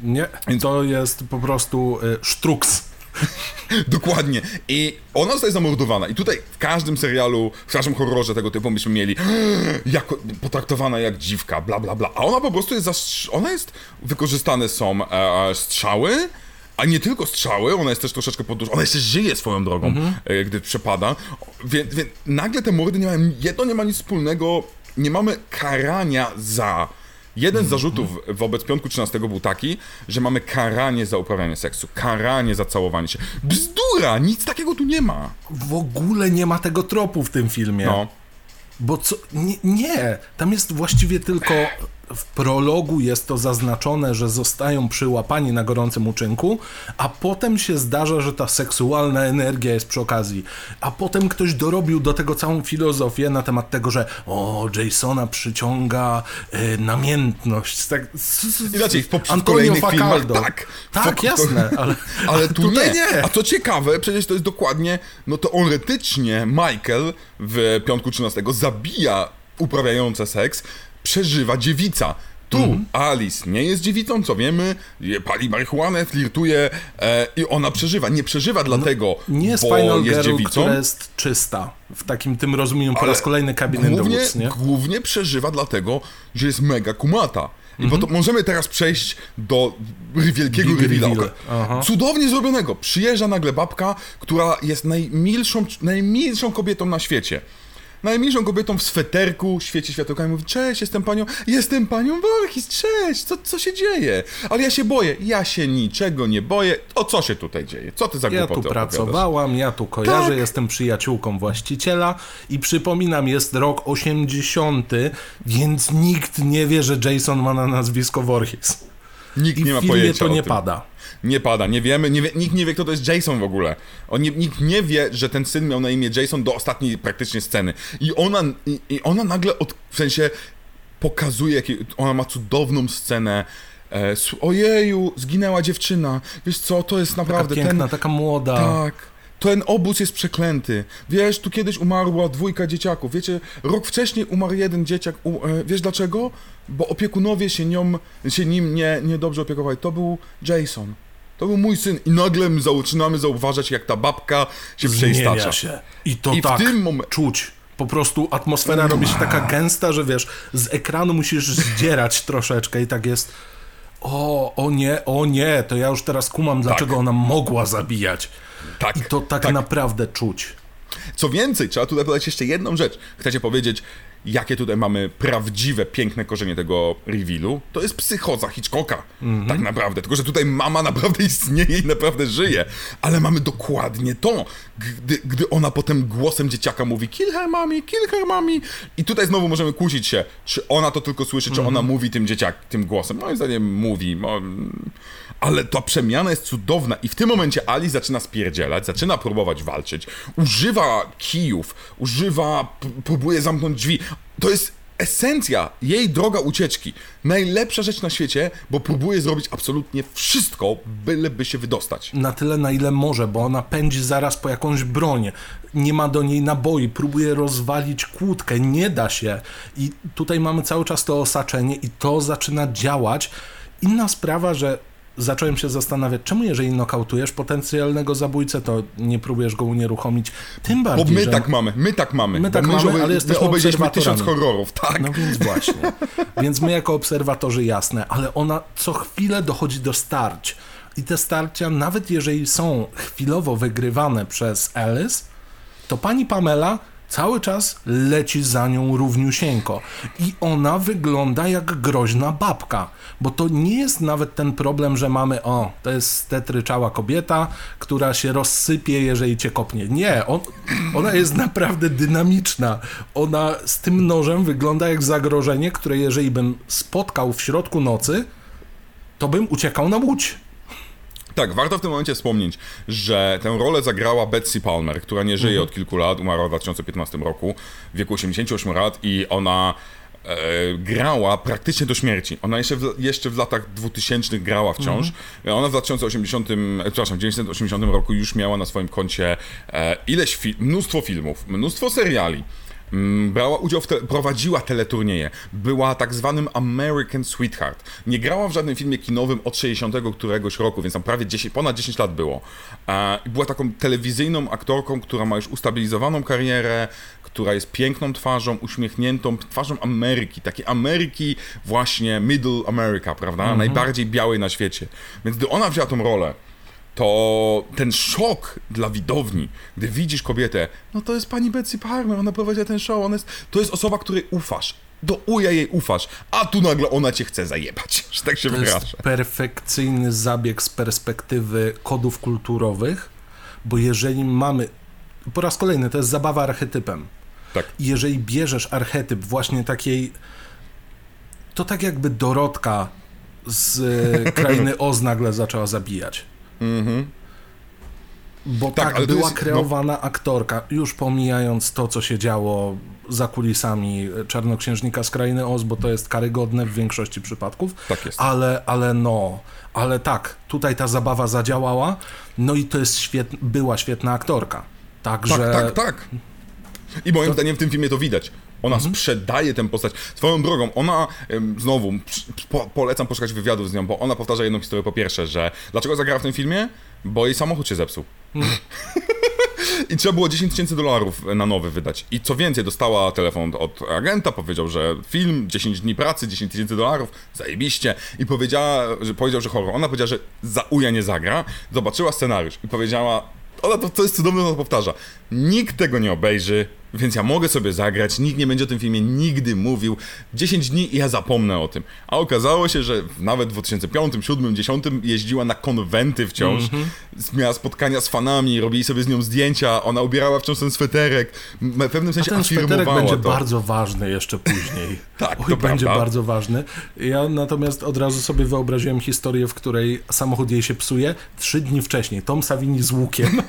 Nie, Więc... to jest po prostu y, sztruks. Dokładnie. I ona zostaje zamordowana. I tutaj w każdym serialu, w każdym horrorze tego typu byśmy mieli jako, potraktowana jak dziwka, bla bla bla. A ona po prostu jest, zastrz- ona jest, wykorzystane są e, strzały, a nie tylko strzały, ona jest też troszeczkę podłużona, ona jeszcze żyje swoją drogą, mhm. e, gdy przepada. Więc, więc nagle te mordy nie mają, jedno nie ma nic wspólnego, nie mamy karania za Jeden z zarzutów wobec piątku 13 był taki, że mamy karanie za uprawianie seksu, karanie za całowanie się. Bzdura! Nic takiego tu nie ma. W ogóle nie ma tego tropu w tym filmie. No. Bo co? Nie, nie, tam jest właściwie tylko w prologu jest to zaznaczone, że zostają przyłapani na gorącym uczynku, a potem się zdarza, że ta seksualna energia jest przy okazji. A potem ktoś dorobił do tego całą filozofię na temat tego, że o, Jasona przyciąga y, namiętność. Tak, Inaczej, w, w kolejnych Facaldo. tak. Tak, jasne, ale, ale tu nie. nie. A co ciekawe, przecież to jest dokładnie, no teoretycznie Michael w Piątku 13 zabija uprawiające seks, przeżywa dziewica. Tu mm. Alice nie jest dziewicą, co wiemy, pali marihuanę, flirtuje e, i ona przeżywa. Nie przeżywa no, dlatego, nie jest bo Final jest Girl, dziewicą. która jest czysta. W takim tym rozumieniu po raz kolejny kabiny głównie, dowódz, nie? Głównie przeżywa dlatego, że jest mega kumata. I -hmm. możemy teraz przejść do wielkiego reveala. Cudownie zrobionego. Przyjeżdża nagle babka, która jest najmilszą, najmilszą kobietą na świecie najmilszą kobietą w sweterku, świeci światełkami, mówi, cześć, jestem panią, jestem panią Borchis, cześć, co, co się dzieje? Ale ja się boję, ja się niczego nie boję, o co się tutaj dzieje? Co ty za Ja tu pracowałam, ja tu kojarzę, tak. jestem przyjaciółką właściciela i przypominam, jest rok 80, więc nikt nie wie, że Jason ma na nazwisko Voorhees. Nikt I nie ma pojęcia to nie pada nie pada, nie wiemy, nie wie, nikt nie wie, kto to jest Jason w ogóle. On nie, nikt nie wie, że ten syn miał na imię Jason do ostatniej praktycznie sceny. I ona, i, i ona nagle, od, w sensie, pokazuje, jakie, ona ma cudowną scenę, e, ojeju, zginęła dziewczyna, wiesz co, to jest naprawdę taka piękna, ten... taka młoda. Tak, ten obóz jest przeklęty. Wiesz, tu kiedyś umarła dwójka dzieciaków. Wiecie, rok wcześniej umarł jeden dzieciak. U, e, wiesz dlaczego? Bo opiekunowie się, nią, się nim nie, nie dobrze opiekowali. To był Jason. To był mój syn. I nagle my zaczynamy zauważać, jak ta babka się przeistacza. się. I to I tak w tym mom- czuć. Po prostu atmosfera robi się taka gęsta, że wiesz, z ekranu musisz zdzierać troszeczkę i tak jest o, o nie, o nie, to ja już teraz kumam, dlaczego tak. ona mogła zabijać. Tak. I to tak, tak, naprawdę czuć. Co więcej, trzeba tutaj dodać jeszcze jedną rzecz. Chcecie powiedzieć, jakie tutaj mamy prawdziwe, piękne korzenie tego revealu, to jest psychoza Hitchcocka, mm -hmm. tak naprawdę. Tylko, że tutaj mama naprawdę istnieje i naprawdę żyje. Ale mamy dokładnie to, gdy, gdy ona potem głosem dzieciaka mówi kill her mami, kill her mami. I tutaj znowu możemy kłócić się, czy ona to tylko słyszy, czy mm -hmm. ona mówi tym dzieciak, tym głosem. Moim zdaniem mówi. Ale ta przemiana jest cudowna i w tym momencie Ali zaczyna spierdzielać, zaczyna próbować walczyć, używa kijów, używa, próbuje zamknąć drzwi. To jest esencja, jej droga ucieczki, najlepsza rzecz na świecie, bo próbuje zrobić absolutnie wszystko, byleby się wydostać. Na tyle, na ile może, bo ona pędzi zaraz po jakąś broń, nie ma do niej naboi, próbuje rozwalić kłódkę, nie da się. I tutaj mamy cały czas to osaczenie i to zaczyna działać. Inna sprawa, że zacząłem się zastanawiać, czemu jeżeli nokautujesz potencjalnego zabójcę, to nie próbujesz go unieruchomić. Tym bardziej, Bo my że... tak mamy, my tak mamy. My tak Bo mamy, my, ale jesteśmy obejrzeliśmy tysiąc horrorów, tak. No więc właśnie. Więc my jako obserwatorzy jasne, ale ona co chwilę dochodzi do starć. I te starcia, nawet jeżeli są chwilowo wygrywane przez Alice, to pani Pamela cały czas leci za nią równiusieńko. I ona wygląda jak groźna babka. Bo to nie jest nawet ten problem, że mamy, o, to jest stetryczała kobieta, która się rozsypie, jeżeli cię kopnie. Nie, on, ona jest naprawdę dynamiczna. Ona z tym nożem wygląda jak zagrożenie, które jeżeli bym spotkał w środku nocy, to bym uciekał na łódź. Tak, warto w tym momencie wspomnieć, że tę rolę zagrała Betsy Palmer, która nie żyje Mhm. od kilku lat, umarła w 2015 roku, w wieku 88 lat i ona e, grała praktycznie do śmierci. Ona jeszcze w, jeszcze w latach 2000 grała wciąż. Mhm. Ona w 2080, e, przepraszam, w 1980 roku już miała na swoim koncie e, ileś fi- mnóstwo filmów, mnóstwo seriali. Mm, Brała udział w te, prowadziła teleturnieje. Była tak zwanym American Sweetheart. Nie grała w żadnym filmie kinowym od 60 któregoś roku, więc tam prawie 10, ponad 10 lat było. Była taką telewizyjną aktorką, która ma już ustabilizowaną karierę, która jest piękną twarzą, uśmiechniętą twarzą Ameryki, takiej Ameryki właśnie Middle America, prawda? Najbardziej białej na świecie. Więc gdy ona wzięła tą rolę, to ten szok dla widowni, gdy widzisz kobietę, no to jest pani Betsy Palmer, ona prowadziła ten show, ona jest, to jest osoba, której ufasz, do uja jej ufasz, a tu nagle ona cię chce zajebać, że tak się To jest perfekcyjny zabieg z perspektywy kodów kulturowych, bo jeżeli mamy. Po raz kolejny, to jest zabawa archetypem. Tak. Jeżeli bierzesz archetyp właśnie takiej. To tak jakby Dorotka z e, krainy Oz nagle zaczęła zabijać. Bo Tak, tak, to była jest- no- kreowana aktorka, już pomijając to, co się działo za kulisami Czarnoksiężnika z Krainy Oz, bo to jest karygodne w większości przypadków. Tak jest. Ale, ale no, ale tak, tutaj ta zabawa zadziałała, no i to jest świetna, była świetna aktorka. Także... Tak, tak, tak. I moim zdaniem w tym filmie to widać. Ona sprzedaje tę postać. Swoją drogą, ona, znowu, po, polecam poszukać wywiadów z nią, bo ona powtarza jedną historię po pierwsze, że dlaczego zagrała w tym filmie? Bo jej samochód się zepsuł. I trzeba było 10 tysięcy dolarów na nowy wydać. I co więcej, dostała telefon od agenta, powiedział, że film, 10 dni pracy, 10 tysięcy dolarów, zajebiście. I powiedziała, że powiedział, że horror. Ona powiedziała, że za uja nie zagra. Zobaczyła scenariusz i powiedziała, ona to, to jest cudowne, ona powtarza. Nikt tego nie obejrzy, więc ja mogę sobie zagrać, nikt nie będzie o tym filmie nigdy mówił. 10 dni i ja zapomnę o tym. A okazało się, że nawet w 2005, 2007, 2010 jeździła na konwenty wciąż, miała spotkania z fanami, robili sobie z nią zdjęcia, ona ubierała wciąż ten sweterek, w pewnym A sensie ten sweterek będzie to. bardzo ważny jeszcze później. Tak, Oj, to będzie prawda. bardzo ważny. Ja natomiast od razu sobie wyobraziłem historię, w której samochód jej się psuje trzy dni wcześniej. Tom Savini z łukiem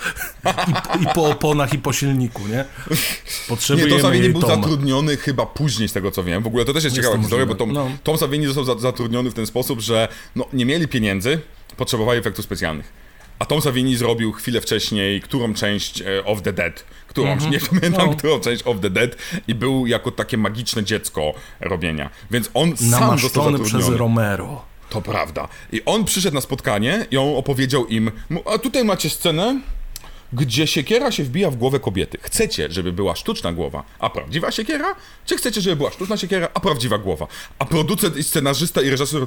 i, i po oponach i po silniku, nie? Nie, Potrzebujemy Tom Savini był Toma. zatrudniony chyba później, z tego co wiem. W ogóle to też jest Jest ciekawa to historia, bo. Tom, No. Tom Savini został za, zatrudniony w ten sposób, że no, nie mieli pieniędzy, potrzebowali efektów specjalnych. A Tom Savini zrobił chwilę wcześniej którą część e, of the Dead, którąś, nie pamiętam, No. którą część of the Dead i był jako takie magiczne dziecko robienia. Więc on sam został Namaszczony przez zatrudniony. Romero. To prawda. I on przyszedł na spotkanie i on opowiedział im, a tutaj macie scenę, gdzie siekiera się wbija w głowę kobiety. Chcecie, żeby była sztuczna głowa, a prawdziwa siekiera? Czy chcecie, żeby była sztuczna siekiera, a prawdziwa głowa? A producent i scenarzysta i reżyser...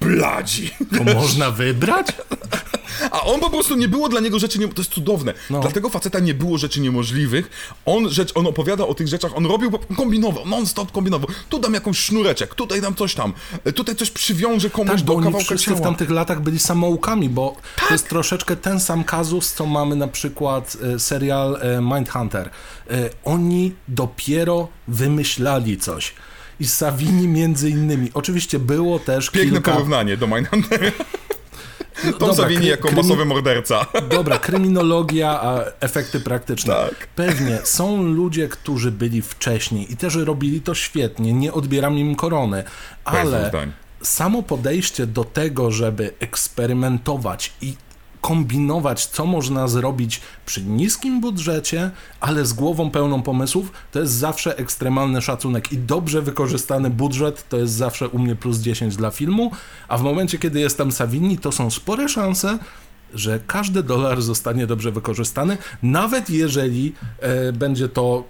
Bladzi! To można wybrać? A on po prostu nie było dla niego rzeczy, nie... to jest cudowne. No. Dlatego faceta nie było rzeczy niemożliwych. On, rzecz, on opowiada o tych rzeczach, on robił, kombinował, non-stop kombinował. Tu dam jakąś sznureczek, tutaj dam coś tam, tutaj coś przywiążę komuś Tak, do bo oni kawałka wszyscy ciała. w tamtych latach byli samoukami, bo Tak. to jest troszeczkę ten sam kazus, co mamy na przykład e, serial e, Mindhunter. E, Oni dopiero wymyślali coś. I Savini między innymi. Oczywiście było też Piękne kilka... porównanie do Mindhuntera. No, Tom dobra, Savini jako krymi... masowy morderca. Dobra, kryminologia, a efekty praktyczne. Tak. Pewnie są ludzie, którzy byli wcześniej i też robili to świetnie, nie odbieram im korony, ale samo podejście do tego, żeby eksperymentować i kombinować, co można zrobić przy niskim budżecie, ale z głową pełną pomysłów, to jest zawsze ekstremalny szacunek i dobrze wykorzystany budżet to jest zawsze u mnie plus 10 dla filmu, a w momencie, kiedy jestem Savini, to są spore szanse, że każdy dolar zostanie dobrze wykorzystany, nawet jeżeli e, będzie to,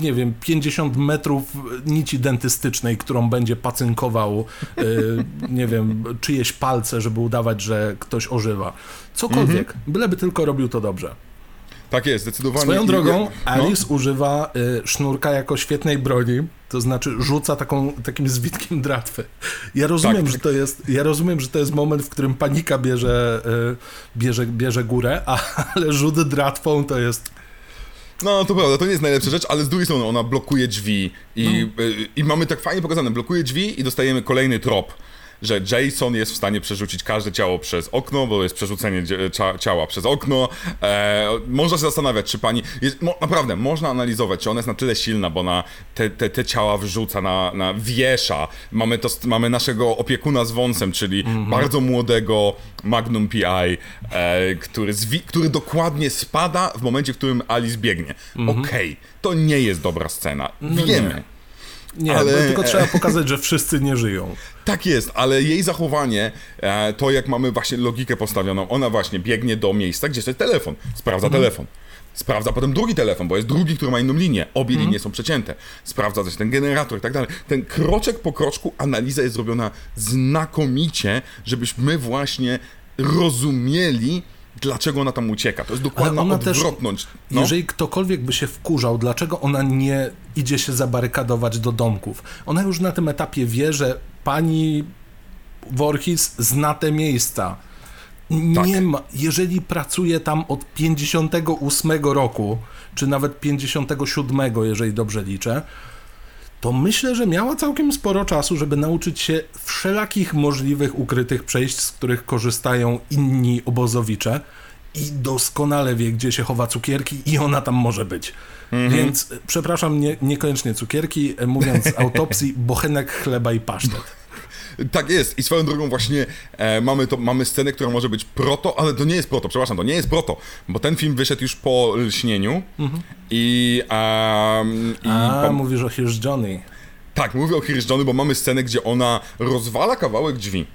nie wiem, 50 metrów nici dentystycznej, którą będzie pacynkował, e, nie wiem, czyjeś palce, żeby udawać, że ktoś ożywa. Cokolwiek, mhm. byleby tylko robił to dobrze. Tak jest, zdecydowanie. Swoją drogą, no. Alice no. używa y, sznurka jako świetnej broni, to znaczy rzuca taką, takim zwitkiem dratwy. Ja rozumiem, tak. że to jest, ja rozumiem, że to jest moment, w którym panika bierze, y, bierze, bierze górę, ale rzut dratwą to jest no, to prawda, to nie jest najlepsza rzecz, ale z drugiej strony ona blokuje drzwi i, no. y, i mamy tak fajnie pokazane, blokuje drzwi i dostajemy kolejny trop że Jason jest w stanie przerzucić każde ciało przez okno, bo jest przerzucenie ciała przez okno. E, można się zastanawiać, czy pani. Jest, mo, naprawdę, można analizować, czy ona jest na tyle silna, bo na te, te, te ciała wrzuca, na, na wiesza. Mamy, to, mamy naszego opiekuna z wąsem, czyli mm -hmm. bardzo młodego Magnum PI, e, który, zwi, który dokładnie spada w momencie, w którym Alice biegnie. Mm -hmm. Okej, okay, to nie jest dobra scena. No Wiemy. Nie. Nie, ale... tylko trzeba pokazać, że wszyscy nie żyją. Tak jest, ale jej zachowanie, e, to jak mamy właśnie logikę postawioną, ona właśnie biegnie do miejsca, gdzie jest telefon, sprawdza mhm. telefon. Sprawdza potem drugi telefon, bo jest drugi, który ma inną linię. Obie mhm. linie są przecięte. Sprawdza też ten generator i tak dalej. Ten kroczek po kroczku analiza jest zrobiona znakomicie, żebyśmy właśnie rozumieli, dlaczego ona tam ucieka. To jest dokładna ona odwrotność. Też, no. Jeżeli ktokolwiek by się wkurzał, dlaczego ona nie idzie się zabarykadować do domków? Ona już na tym etapie wie, że pani Voorhees zna te miejsca. Nie tak. ma, jeżeli pracuje tam od 58 roku, czy nawet 57, jeżeli dobrze liczę, to myślę, że miała całkiem sporo czasu, żeby nauczyć się wszelakich możliwych ukrytych przejść, z których korzystają inni obozowicze i doskonale wie, gdzie się chowa cukierki i ona tam może być. Mhm. Więc przepraszam, nie, niekoniecznie cukierki, mówiąc autopsji, bochenek chleba i pasztet. Tak jest. I swoją drogą właśnie e, mamy, to, mamy scenę, która może być proto, ale to nie jest proto, przepraszam, to nie jest proto, bo ten film wyszedł już po lśnieniu mhm. i... Um, i A, po... mówisz o Here's Johnny. Tak, mówię o Here's Johnny, bo mamy scenę, gdzie ona rozwala kawałek drzwi.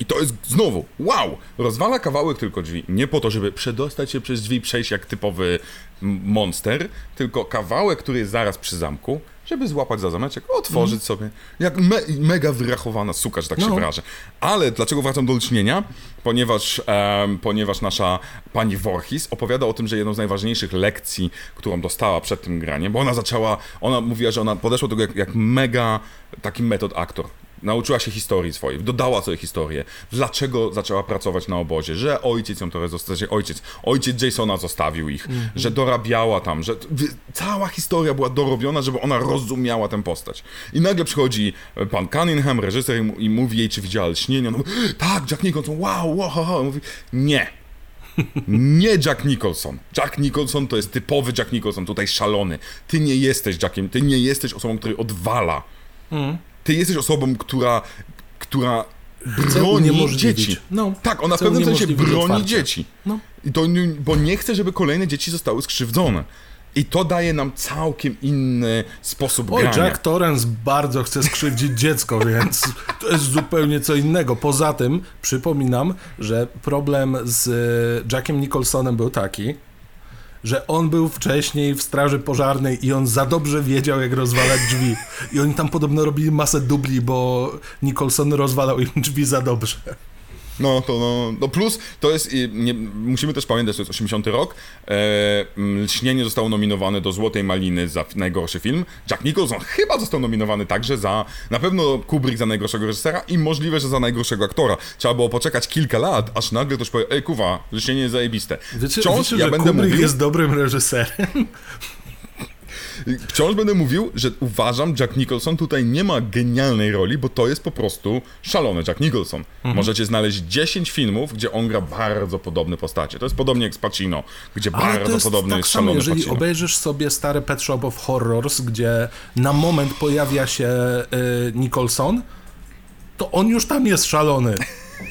I to jest znowu, wow! Rozwala kawałek tylko drzwi. Nie po to, żeby przedostać się przez drzwi, przejść jak typowy monster, tylko kawałek, który jest zaraz przy zamku, żeby złapać za zameczek, otworzyć mm. sobie. Jak me mega wyrachowana suka, że tak no. się wyrażę. Ale dlaczego wracam do lśnienia? Ponieważ, ponieważ nasza pani Voorhees opowiada o tym, że jedną z najważniejszych lekcji, którą dostała przed tym graniem, bo ona zaczęła, ona mówiła, że ona podeszła do tego jak, jak mega taki metod aktor Nauczyła się historii swojej, dodała sobie historię, dlaczego zaczęła pracować na obozie, że ojciec ją trochę zostawił, ojciec, ojciec Jasona zostawił ich, mm -hmm. że dorabiała tam, że cała historia była dorobiona, żeby ona rozumiała tę postać. I nagle przychodzi pan Cunningham, reżyser i mówi jej, czy widziała lśnienie, on mówi, tak, Jack Nicholson, wow, wow, wow. mówi, nie, nie Jack Nicholson. Jack Nicholson to jest typowy Jack Nicholson, tutaj szalony. Ty nie jesteś Jackiem, ty nie jesteś osobą, który odwala. Mm ty jesteś osobą, która, która broni dzieci. No, tak, ona w pewnym sensie broni otwarcie. dzieci. No. I to, bo nie chce, żeby kolejne dzieci zostały skrzywdzone. I to daje nam całkiem inny sposób Oj, grania. Jack Torrance bardzo chce skrzywdzić dziecko, więc to jest zupełnie co innego. Poza tym przypominam, że problem z Jackiem Nicholsonem był taki, że on był wcześniej w straży pożarnej i on za dobrze wiedział, jak rozwalać drzwi. I oni tam podobno robili masę dubli, bo Nicholson rozwalał im drzwi za dobrze. No, to no, no plus to jest, nie, musimy też pamiętać, to jest 80 rok, e, Lśnienie zostało nominowane do Złotej Maliny za najgorszy film, Jack Nicholson chyba został nominowany także za, na pewno Kubrick za najgorszego reżysera i możliwe, że za najgorszego aktora. Trzeba było poczekać kilka lat, aż nagle ktoś powie, ej kuwa, Lśnienie jest zajebiste. Wiecie, Wciąż wiecie, ja że będę Kubrick mówił... jest dobrym reżyserem? Wciąż będę mówił, że uważam, Jack Nicholson tutaj nie ma genialnej roli, bo to jest po prostu szalony Jack Nicholson. Mhm. Możecie znaleźć 10 filmów, gdzie on gra bardzo podobne postacie. To jest podobnie jak z Pacino, gdzie Ale bardzo jest podobny tak jest samo, szalony jeżeli Pacino. obejrzysz sobie stary Pet Shop of Horrors, gdzie na moment pojawia się y, Nicholson, to on już tam jest szalony.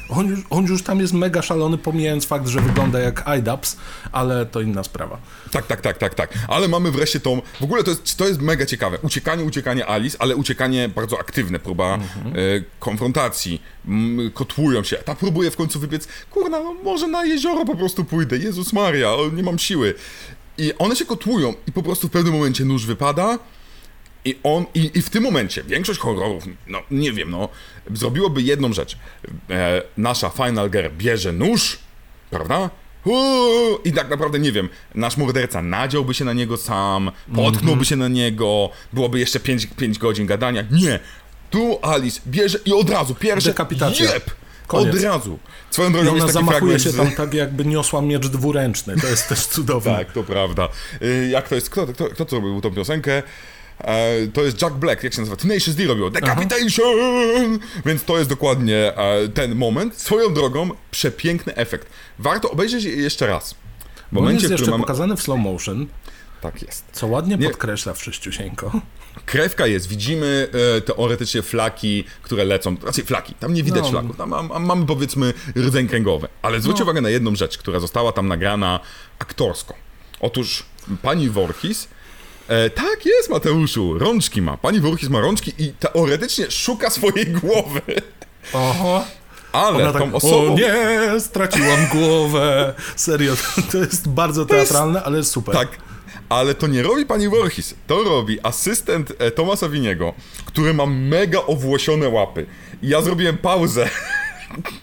On już, on już tam jest mega szalony, pomijając fakt, że wygląda jak IDAPS, ale to inna sprawa. Tak, tak, tak, tak, tak. Ale mamy wreszcie tą. W ogóle to jest, to jest mega ciekawe. Uciekanie, uciekanie Alice, ale uciekanie bardzo aktywne, próba mhm. konfrontacji. M, kotłują się. Ta próbuje w końcu wybiec. Kurna, no może na jezioro po prostu pójdę. Jezus Maria, nie mam siły. I one się kotłują i po prostu w pewnym momencie nóż wypada i on, i, i w tym momencie większość horrorów, no nie wiem, no, zrobiłoby jedną rzecz. E, nasza Final Girl bierze nóż, prawda? Uuu, I tak naprawdę nie wiem, nasz morderca nadziałby się na niego sam, potknąłby się na niego, byłoby jeszcze 5 godzin gadania. Nie! Tu Alice bierze i od razu pierwsze Dekapitacja. Jeb! Koniec. Od razu. Swoją drogą I ona zamachuje się tam tak, jakby niosła miecz dwuręczny. To jest też cudowne. tak, to prawda. Y, jak to jest? Kto, kto, kto to robił tą piosenkę? E, to jest Jack Black, jak się nazywa? Tenacious D robił Decapitation! Aha. Więc to jest dokładnie e, ten moment. Swoją drogą, przepiękny efekt. Warto obejrzeć je jeszcze raz. W momencie, On jest jeszcze mamy... pokazany w slow motion. Tak jest. Co ładnie Nie. podkreśla wszyściusieńko. Krewka jest, widzimy e, teoretycznie flaki, które lecą, znaczy flaki, tam nie widać no. flaków, tam mam, mamy powiedzmy rdzeń kręgowy, ale zwróćcie no. uwagę na jedną rzecz, która została tam nagrana aktorsko. Otóż pani Voorhees E, tak jest, Mateuszu. Rączki ma. Pani Voorhees ma rączki i teoretycznie szuka swojej głowy. Oho. Ale Ona tą tak, osobą... O nie, straciłam głowę. Serio, to jest bardzo teatralne, jest... ale super. Tak, ale to nie robi pani Voorhees, to robi asystent e, Tomasa Winiego, który ma mega owłosione łapy. I ja zrobiłem pauzę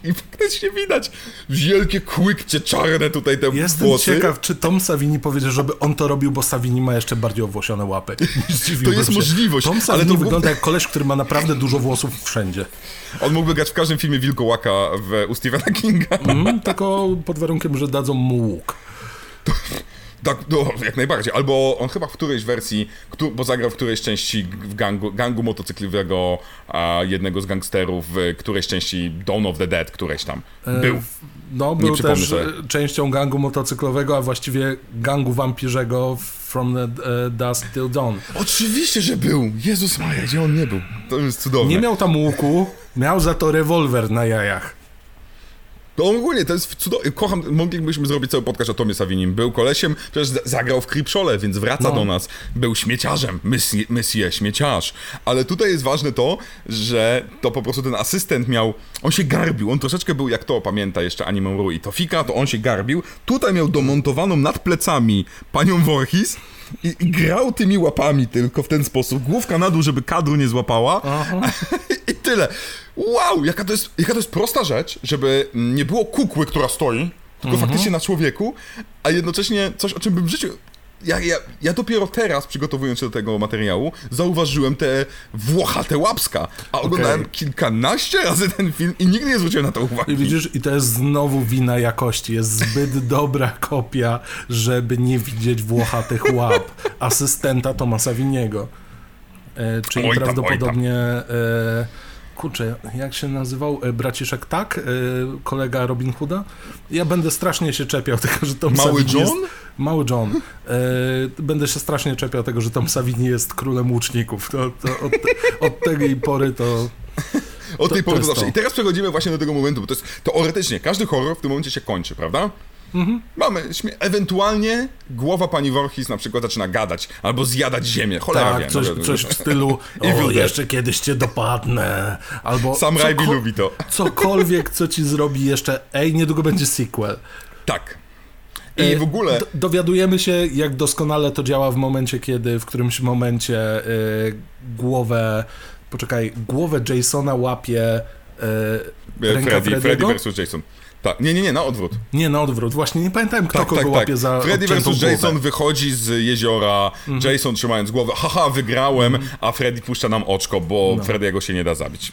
i faktycznie widać wielkie kłykcie czarne tutaj te Jestem włosy. ciekaw, czy Tom Savini powiedział, żeby on to robił, bo Savini ma jeszcze bardziej owłosione łapy. to jest się. możliwość. Tom Savini ale to wygląda jak koleś, który ma naprawdę dużo włosów wszędzie. On mógłby grać w każdym filmie Wilkołaka w, u Stephena Kinga. Mm, tylko pod warunkiem, że dadzą mu łuk. To... Tak, no, jak najbardziej. Albo on chyba w którejś wersji, bo zagrał w którejś części w gangu, gangu motocyklowego a jednego z gangsterów, w którejś części Dawn of the Dead, któreś tam e, był. No, był też sobie. częścią gangu motocyklowego, a właściwie gangu wampirzego From the uh, Dusk Till Dawn. Oczywiście, że był! Jezus Maria, gdzie on nie był? To jest cudowne. Nie miał tam łuku, miał za to rewolwer na jajach. No ogólnie to jest cudowne. Kocham, moglibyśmy zrobić cały podcast o Tomie Savinim. Był kolesiem, przecież zagrał w Creepshole, więc wraca no. do nas. Był śmieciarzem, Monsieur śmieciarz. Ale tutaj jest ważne to, że to po prostu ten asystent miał, on się garbił, on troszeczkę był jak to, pamięta jeszcze Animą Ru i Tofika, to on się garbił. Tutaj miał domontowaną nad plecami panią Voorhees, i, i, grał tymi łapami tylko w ten sposób, główka na dół, żeby kadru nie złapała i tyle. Wow, jaka to, jest, jaka to jest prosta rzecz, żeby nie było kukły, która stoi, tylko mhm. faktycznie na człowieku, a jednocześnie coś, o czym bym w życiu ja, ja, ja dopiero teraz, przygotowując się do tego materiału, zauważyłem te włochate łapska, a oglądałem okay. kilkanaście razy ten film i nigdy nie zwróciłem na to uwagi. I widzisz, i to jest znowu wina jakości. Jest zbyt dobra kopia, żeby nie widzieć włochatych łap asystenta Tomasa Winiego. E, czyli oj tam, prawdopodobnie... E, kurczę, jak się nazywał e, braciszek tak, e, kolega Robin Hooda? Ja będę strasznie się czepiał tego, że Tom Mały Savini John? Jest, Mały John. E, będę się strasznie czepiał tego, że Tom Savini jest królem łuczników. To, to od, od tej pory to... Od tej pory to zawsze. I teraz przechodzimy właśnie do tego momentu, bo to jest teoretycznie, każdy horror w tym momencie się kończy, prawda? Mhm. Mamy, ewentualnie głowa pani Voorhees na przykład zaczyna gadać, albo zjadać ziemię, cholera tak, wiem. Coś, coś w stylu, o, jeszcze kiedyś cię dopadnę, albo... Sam Raimi lubi to. Cokolwiek, co ci zrobi jeszcze, ej, niedługo będzie sequel. Tak. I e, w ogóle... Do, dowiadujemy się, jak doskonale to działa w momencie, kiedy w którymś momencie y, głowę, poczekaj, głowę Jasona łapie y, ręka Freddy, Freddy versus Jason. Tak, nie, nie, nie, na odwrót. Nie, na odwrót. Właśnie nie pamiętałem, kto tak, kogo tak, łapie tak. za Freddy vs. Jason wychodzi z jeziora, mhm. Jason trzymając głowę, haha, wygrałem, mhm. a Freddy puszcza nam oczko, bo no. Freddy'ego się nie da zabić.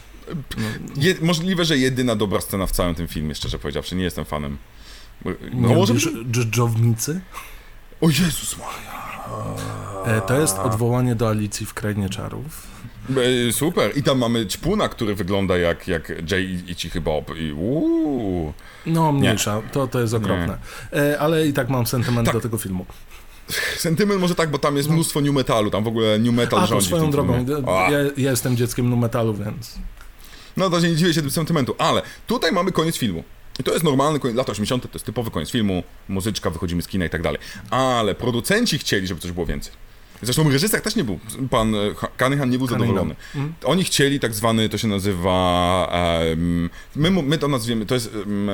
No. Je, możliwe, że jedyna dobra scena w całym tym filmie, szczerze powiedziawszy, nie jestem fanem. No, nie może... dżdżownicy? O Jezus Maria. E, to jest odwołanie do Alicji w Krainie Czarów. E, super. I tam mamy ćpuna, który wygląda jak, jak Jay i Cichy Bob. I uuu. No, mniejsza. To, to jest okropne. E, ale i tak mam sentyment tak. do tego filmu. Sentyment może tak, bo tam jest no. mnóstwo new metalu, tam w ogóle new metal A, rządzi. swoją drogą, ja, ja, jestem dzieckiem new metalu, więc... No to nie dziwię się tym sentymentu, ale tutaj mamy koniec filmu. I to jest normalny koniec, lata 80. to jest typowy koniec filmu, muzyczka, wychodzimy z kina i tak dalej. Ale producenci chcieli, żeby coś było więcej. Zresztą reżyser też nie był, pan e, Cunningham nie był Cunningham. zadowolony. Mm. Oni chcieli tak zwany, to się nazywa, um, my, my to nazwiemy, to jest um,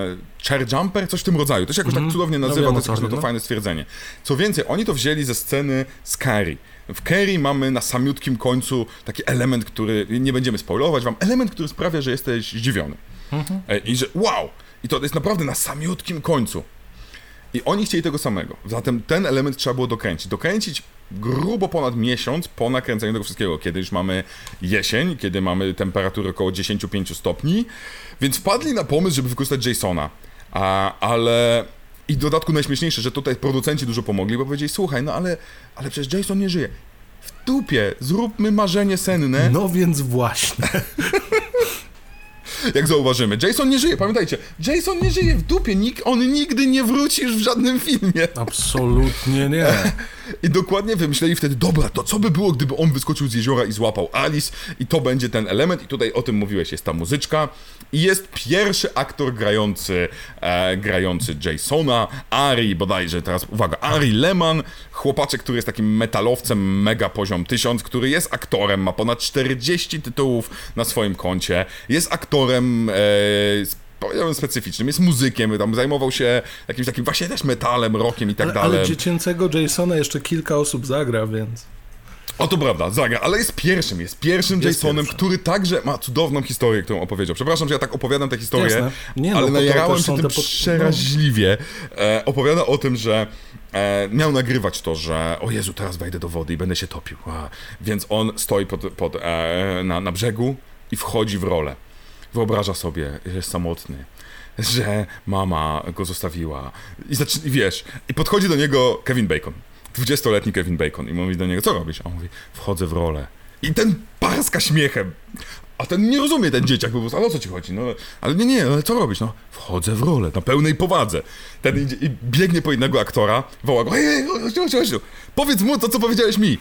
chair jumper, coś w tym rodzaju. To się jakoś mm. tak mhm. cudownie no nazywa, no, to jest no to fajne stwierdzenie. Co więcej, oni to wzięli ze sceny z Carrie. W Kerry mamy na samiutkim końcu taki element, który, nie będziemy spoilować wam, element, który sprawia, że jesteś zdziwiony. Mhm. E, I że wow! I to jest naprawdę na samiutkim końcu. I oni chcieli tego samego. Zatem ten element trzeba było dokręcić. Dokręcić grubo ponad miesiąc po nakręceniu tego wszystkiego, kiedy już mamy jesień, kiedy mamy temperaturę około 10-5 stopni, więc wpadli na pomysł, żeby wykorzystać Jasona. A, ale i w dodatku najśmieszniejsze, że tutaj producenci dużo pomogli, bo powiedzieli, słuchaj, no ale, ale przecież Jason nie żyje. W dupie, zróbmy marzenie senne. No więc właśnie. jak zauważymy. Jason nie żyje, pamiętajcie, Jason nie żyje w dupie, Nik, on nigdy nie wróci już w żadnym filmie. Absolutnie nie. I dokładnie wymyśleli wtedy, dobra, to co by było, gdyby on wyskoczył z jeziora i złapał Alice i to będzie ten element i tutaj o tym mówiłeś, jest ta muzyczka i jest pierwszy aktor grający, e, grający Jasona, Ari bodajże, teraz uwaga, Ari Lehman, chłopaczek, który jest takim metalowcem mega poziom 1000, który jest aktorem, ma ponad 40 tytułów na swoim koncie, jest aktorem e, powiedziałbym specyficznym, jest muzykiem, tam zajmował się jakimś takim właśnie też metalem, rockiem i tak ale, dalej. Ale dziecięcego Jasona jeszcze kilka osób zagra, więc... O to prawda, zagra, ale jest pierwszym, jest pierwszym jest Jasonem, pierwszy. który także ma cudowną historię, którą opowiedział. Przepraszam, że ja tak opowiadam tę historię, Nie, no, ale najarałem się tym pod... przeraźliwie. E, opowiada o tym, że e, miał nagrywać to, że o Jezu, teraz wejdę do wody i będę się topił. A, więc on stoi pod, pod, e, na, na brzegu i wchodzi w rolę wyobraża sobie, że jest samotny, że mama go zostawiła. I zaczyna, wiesz, i podchodzi do niego Kevin Bacon. 20-letni Kevin Bacon i mówi do niego, co robisz? A on mówi, wchodzę w rolę. I ten parska śmiechem. A ten nie rozumie, ten dzieciak po prostu, ale o co ci chodzi? No, ale nie, nie, ale co robisz? No, wchodzę w rolę, na pełnej powadze. Ten idzie, i biegnie po innego aktora, woła go, hej, hej, chodź, chodź, chodź, powiedz mu to, co powiedziałeś mi.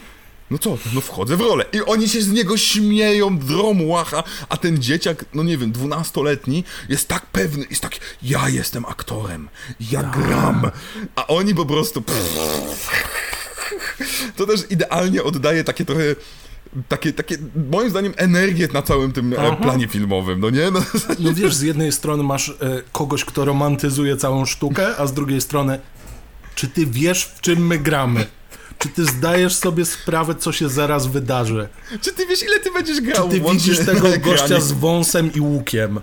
No co, no wchodzę w rolę. I oni się z niego śmieją, drą łacha, a ten dzieciak, no nie wiem, dwunastoletni, jest tak pewny, jest tak, ja jestem aktorem, ja gram. A oni po prostu... To też idealnie oddaje takie trochę takie, takie, moim zdaniem, energię na całym tym e, Aha. planie filmowym, no nie? No, no wiesz, z jednej strony masz e, kogoś, kto romantyzuje całą sztukę, a z drugiej strony, czy ty wiesz, w czym my gramy? Czy ty zdajesz sobie sprawę, co się zaraz wydarzy? Czy ty wiesz, ile ty będziesz grał? Czy ty widzisz tego gościa z wąsem i łukiem?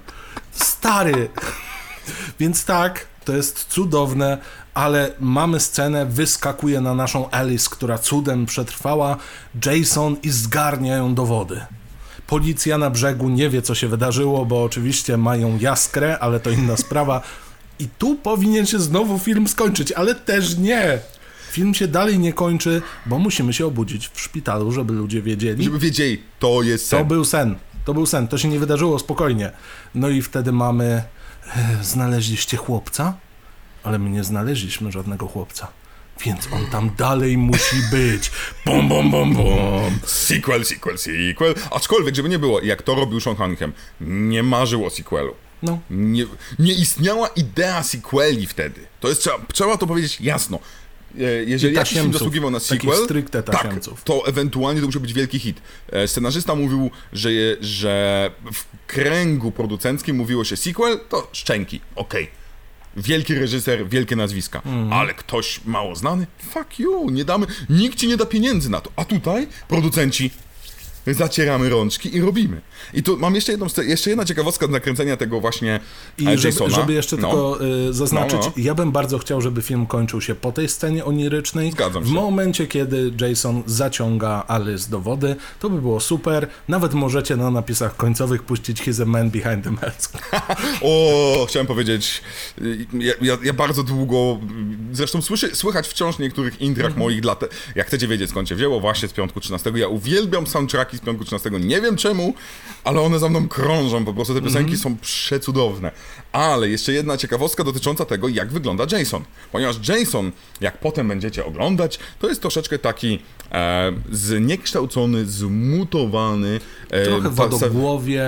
Stary! Więc tak, to jest cudowne, ale mamy scenę, wyskakuje na naszą Alice, która cudem przetrwała, Jason i zgarnia ją do wody. Policja na brzegu nie wie, co się wydarzyło, bo oczywiście mają jaskrę, ale to inna sprawa. I tu powinien się znowu film skończyć, ale też nie. Film się dalej nie kończy, bo musimy się obudzić w szpitalu, żeby ludzie wiedzieli. Żeby wiedzieli, to jest sen. To był sen. To był sen. To się nie wydarzyło spokojnie. No i wtedy mamy. E, znaleźliście chłopca? Ale my nie znaleźliśmy żadnego chłopca. Więc on tam dalej musi być. Bum, bum, bum, bum. Sequel, sequel, sequel. Aczkolwiek, żeby nie było, jak to robił Sean Cunningham, nie marzył o sequelu. No. Nie, nie istniała idea sequeli wtedy. To jest, trzeba, trzeba to powiedzieć jasno. E, jeżeli jakiś film zasługiwał na sequel, tak, to ewentualnie to musiał być wielki hit. E, scenarzysta mówił, że, że w kręgu producenckim mówiło się sequel, to szczęki, okej. Okay. Wielki reżyser, wielkie nazwiska, mm. ale ktoś mało znany? Fuck you, nie damy, nikt ci nie da pieniędzy na to. A tutaj producenci zacieramy rączki i robimy. I tu mam jeszcze jedną, jeszcze jedna ciekawostka nakręcenia tego właśnie I e, żeby, Jasona. żeby jeszcze No. tylko y, zaznaczyć, No, no. ja bym bardzo chciał, żeby film kończył się po tej scenie onirycznej. Zgadzam w się. momencie, kiedy Jason zaciąga Alice do wody, to by było super. Nawet możecie na napisach końcowych puścić He's a man behind the mask. O, chciałem powiedzieć, ja, ja, ja bardzo długo, zresztą słyszy, słychać wciąż w niektórych intrach Mhm. moich, dla te, jak chcecie wiedzieć skąd się wzięło, właśnie z Piątku 13. Ja uwielbiam soundtracki z Piątku 13, nie wiem czemu, ale one za mną krążą, po prostu te piosenki Mhm. są przecudowne. Ale jeszcze jedna ciekawostka dotycząca tego, jak wygląda Jason. Ponieważ Jason, jak potem będziecie oglądać, to jest troszeczkę taki e, zniekształcony, zmutowany. E, Trochę wodogłowie.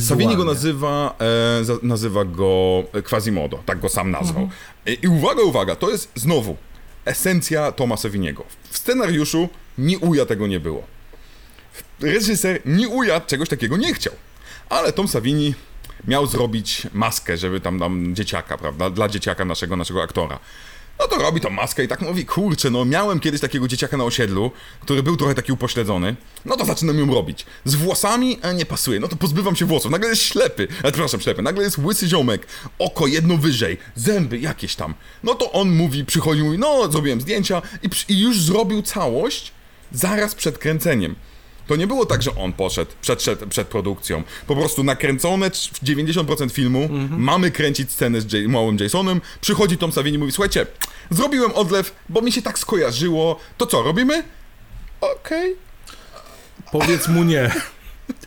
Savini go wizualnie. nazywa, e, za, nazywa go e, Quasimodo, tak go sam nazwał. I, I uwaga, uwaga, to jest znowu esencja Toma Saviniego. W scenariuszu ni uja tego nie było. Reżyser ni uja czegoś takiego nie chciał. Ale Tom Savini miał zrobić maskę, żeby tam dam dzieciaka, prawda, dla dzieciaka naszego, naszego aktora. No to robi tą maskę i tak mówi, kurczę, no miałem kiedyś takiego dzieciaka na osiedlu, który był trochę taki upośledzony, no to zaczynam ją robić. Z włosami e, nie pasuje, no to pozbywam się włosów, nagle jest ślepy, ale przepraszam, ślepy, nagle jest łysy ziomek, oko jedno wyżej, zęby jakieś tam. No to on mówi, przychodził i no, zrobiłem zdjęcia i, i już zrobił całość zaraz przed kręceniem. To nie było tak, że on poszedł przed, przed, produkcją. Po prostu nakręcone trz- 90% filmu, mamy kręcić scenę z J- małym Jasonem, przychodzi Tom Savini i mówi, słuchajcie, zrobiłem odlew, bo mi się tak skojarzyło, to co, robimy? Okej. Powiedz mu nie.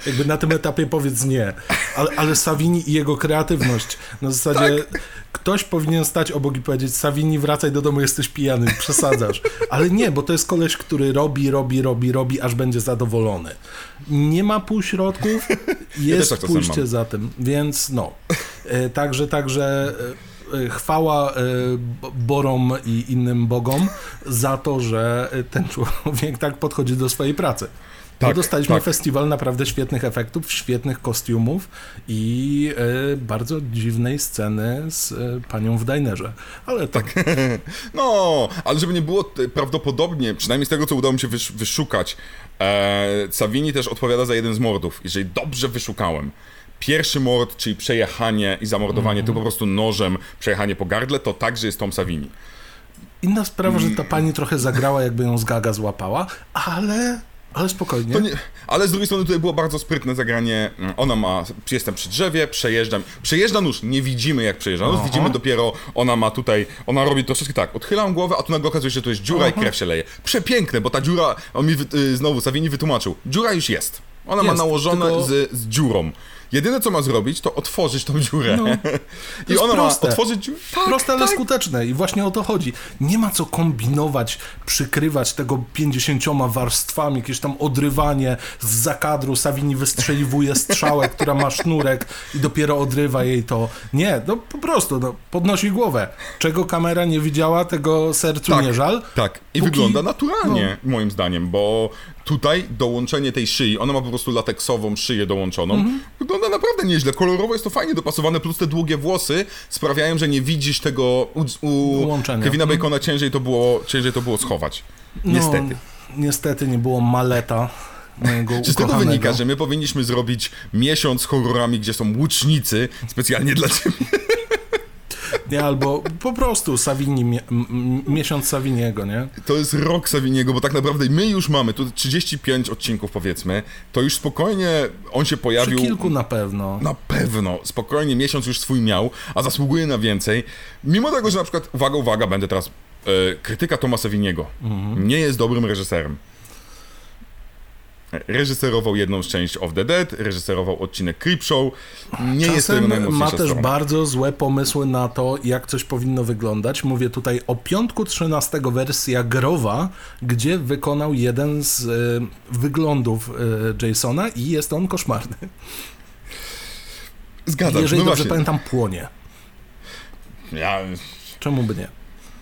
Jakby na tym etapie powiedz nie. Ale, ale Savini i jego kreatywność. Na zasadzie ktoś powinien stać obok i powiedzieć Savini wracaj do domu, jesteś pijany, przesadzasz. Ale nie, bo to jest koleś, który robi, robi, robi, robi, aż będzie zadowolony. Nie ma półśrodków, jest tak czasem pójście za tym, więc no. E, Także, także e, e, chwała Borom i innym bogom za to, że ten człowiek tak podchodzi do swojej pracy. Tak, dostaliśmy tak. festiwal naprawdę świetnych efektów, świetnych kostiumów i e, bardzo dziwnej sceny z e, panią w dinerze. Ale tak. No, ale żeby nie było prawdopodobnie, przynajmniej z tego, co udało mi się wysz, wyszukać, e, Savini też odpowiada za jeden z mordów. Jeżeli dobrze wyszukałem, pierwszy mord, czyli przejechanie i zamordowanie, to po prostu nożem, przejechanie po gardle, to także jest Tom Savini. Inna sprawa, że ta pani trochę zagrała, jakby ją z gaga złapała, ale, ale spokojnie. To nie, ale z drugiej strony tutaj było bardzo sprytne zagranie. Ona ma, jestem przy drzewie, przejeżdżam. Przejeżdża nóż, nie widzimy jak przejeżdża nóż, Aha. widzimy dopiero, ona ma tutaj, ona robi troszeczkę tak, odchylam głowę, a tu nagle okazuje się, że to jest dziura i krew się leje. Przepiękne, bo ta dziura, on mi y, znowu Savini wytłumaczył, dziura już jest. Ona ma Jest, nałożone tylko- z, z dziurą. Jedyne co ma zrobić, to otworzyć tą dziurę. No, I ona proste. ma otworzyć dziurę. Tak, Proste, ale tak. skuteczne i właśnie o to chodzi. Nie ma co kombinować, przykrywać tego 50 warstwami, jakieś tam odrywanie z zakadru. Savini wystrzeliwuje strzałę, która ma sznurek i dopiero odrywa jej to. Nie, no po prostu, no, podnosi głowę. Czego kamera nie widziała, tego sercu Tak, nie żal. Tak, i Póki- wygląda naturalnie, moim zdaniem, bo tutaj dołączenie tej szyi, ona ma po prostu lateksową szyję dołączoną, Mhm. wygląda naprawdę nieźle. Kolorowo jest to fajnie dopasowane, plus te długie włosy sprawiają, że nie widzisz tego u, u. Kevina Mhm. Bacona ciężej to było, ciężej to było schować. Niestety. No, niestety nie było maleta Czy z tego wynika, że my powinniśmy zrobić miesiąc z horrorami, gdzie są łucznicy, specjalnie dla ciebie? Nie, albo po prostu Savini, miesiąc Saviniego, nie? To jest rok Saviniego, bo tak naprawdę my już mamy tu 35 odcinków powiedzmy, to już spokojnie on się Przy pojawił... kilku na pewno. Na pewno, spokojnie miesiąc już swój miał, a zasługuje na więcej. Mimo tego, że na przykład, uwaga, uwaga, będę teraz, e, krytyka Toma Saviniego nie jest dobrym reżyserem. Reżyserował jedną z części of the Dead, reżyserował odcinek Creepshow. Nie jest to jego Czasem ma też strona. bardzo złe pomysły na to, jak coś powinno wyglądać. Mówię tutaj o piątku 13 wersja growa, gdzie wykonał jeden z e, wyglądów e, Jasona i jest on koszmarny. Zgadzam się, Jeżeli no dobrze właśnie. pamiętam, płonie. Ja, Czemu by nie?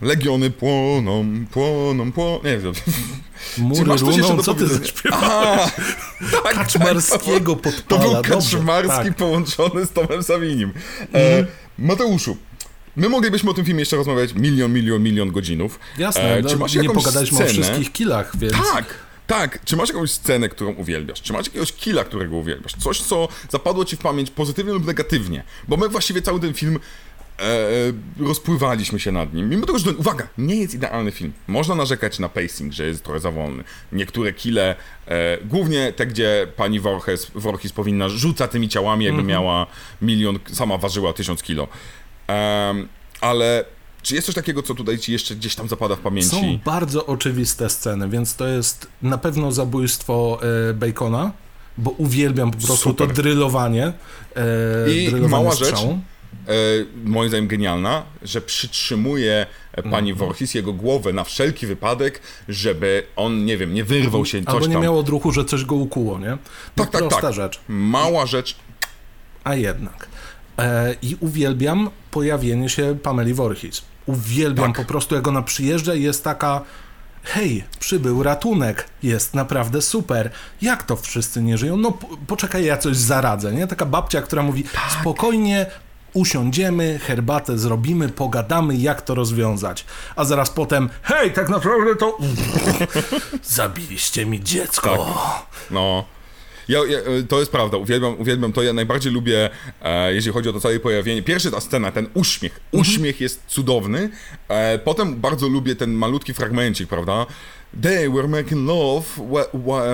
Legiony płoną, płoną, płoną. Nie wiem. Mury masz coś jeszcze runą, do co ty zaśpiewałeś? tak, Kaczmarskiego To podpala. był Dobrze, Kaczmarski tak. połączony z Tomem Savinim. E, Mateuszu, my moglibyśmy o tym filmie jeszcze rozmawiać milion, milion, milion godzinów. Jasne, E, no, czy masz nie pogadaliśmy scenę? o wszystkich killach, więc... Tak, Tak, czy masz jakąś scenę, którą uwielbiasz? Czy masz jakiegoś killa, którego uwielbiasz? Coś, co zapadło ci w pamięć pozytywnie lub negatywnie? Bo my właściwie cały ten film e, rozpływaliśmy się nad nim. Mimo tego, że, uwaga, nie jest idealny film. Można narzekać na pacing, że jest trochę za wolny. Niektóre kile, e, głównie te, gdzie pani Voorhees, Voorhees powinna rzucać tymi ciałami, jakby mm -hmm. miała milion, sama ważyła tysiąc kilo. Um, ale czy jest coś takiego, co tutaj ci jeszcze gdzieś tam zapada w pamięci? Są bardzo oczywiste sceny, więc to jest na pewno zabójstwo e, Bacona, bo uwielbiam po prostu Super. to drylowanie. E, I drylowanie mała rzecz, e, moim zdaniem genialna, że przytrzymuje pani mm. Jego głowę na wszelki wypadek, żeby on, nie wiem, nie wyrwał się coś Albo nie tam. miał odruchu, że coś go ukuło, nie? No, tak, tak, tak. rzecz. Mała rzecz. A jednak. E, I uwielbiam pojawienie się Pameli Voorhees. Uwielbiam tak. po prostu, jak ona przyjeżdża i jest taka hej, przybył ratunek, jest naprawdę super. Jak to wszyscy nie żyją? No poczekaj, ja coś zaradzę, nie? Taka babcia, która mówi, tak. spokojnie, usiądziemy, herbatę zrobimy, pogadamy, jak to rozwiązać. A zaraz potem, hej, tak naprawdę to... Zabiliście mi dziecko. Tak. No. Ja, ja, to jest prawda, uwielbiam, uwielbiam to. Ja najbardziej lubię, e, jeśli chodzi o to całe pojawienie. Pierwszy ta scena, ten uśmiech. Mhm. Uśmiech jest cudowny. E, potem bardzo lubię ten malutki fragmencik, prawda? They were making love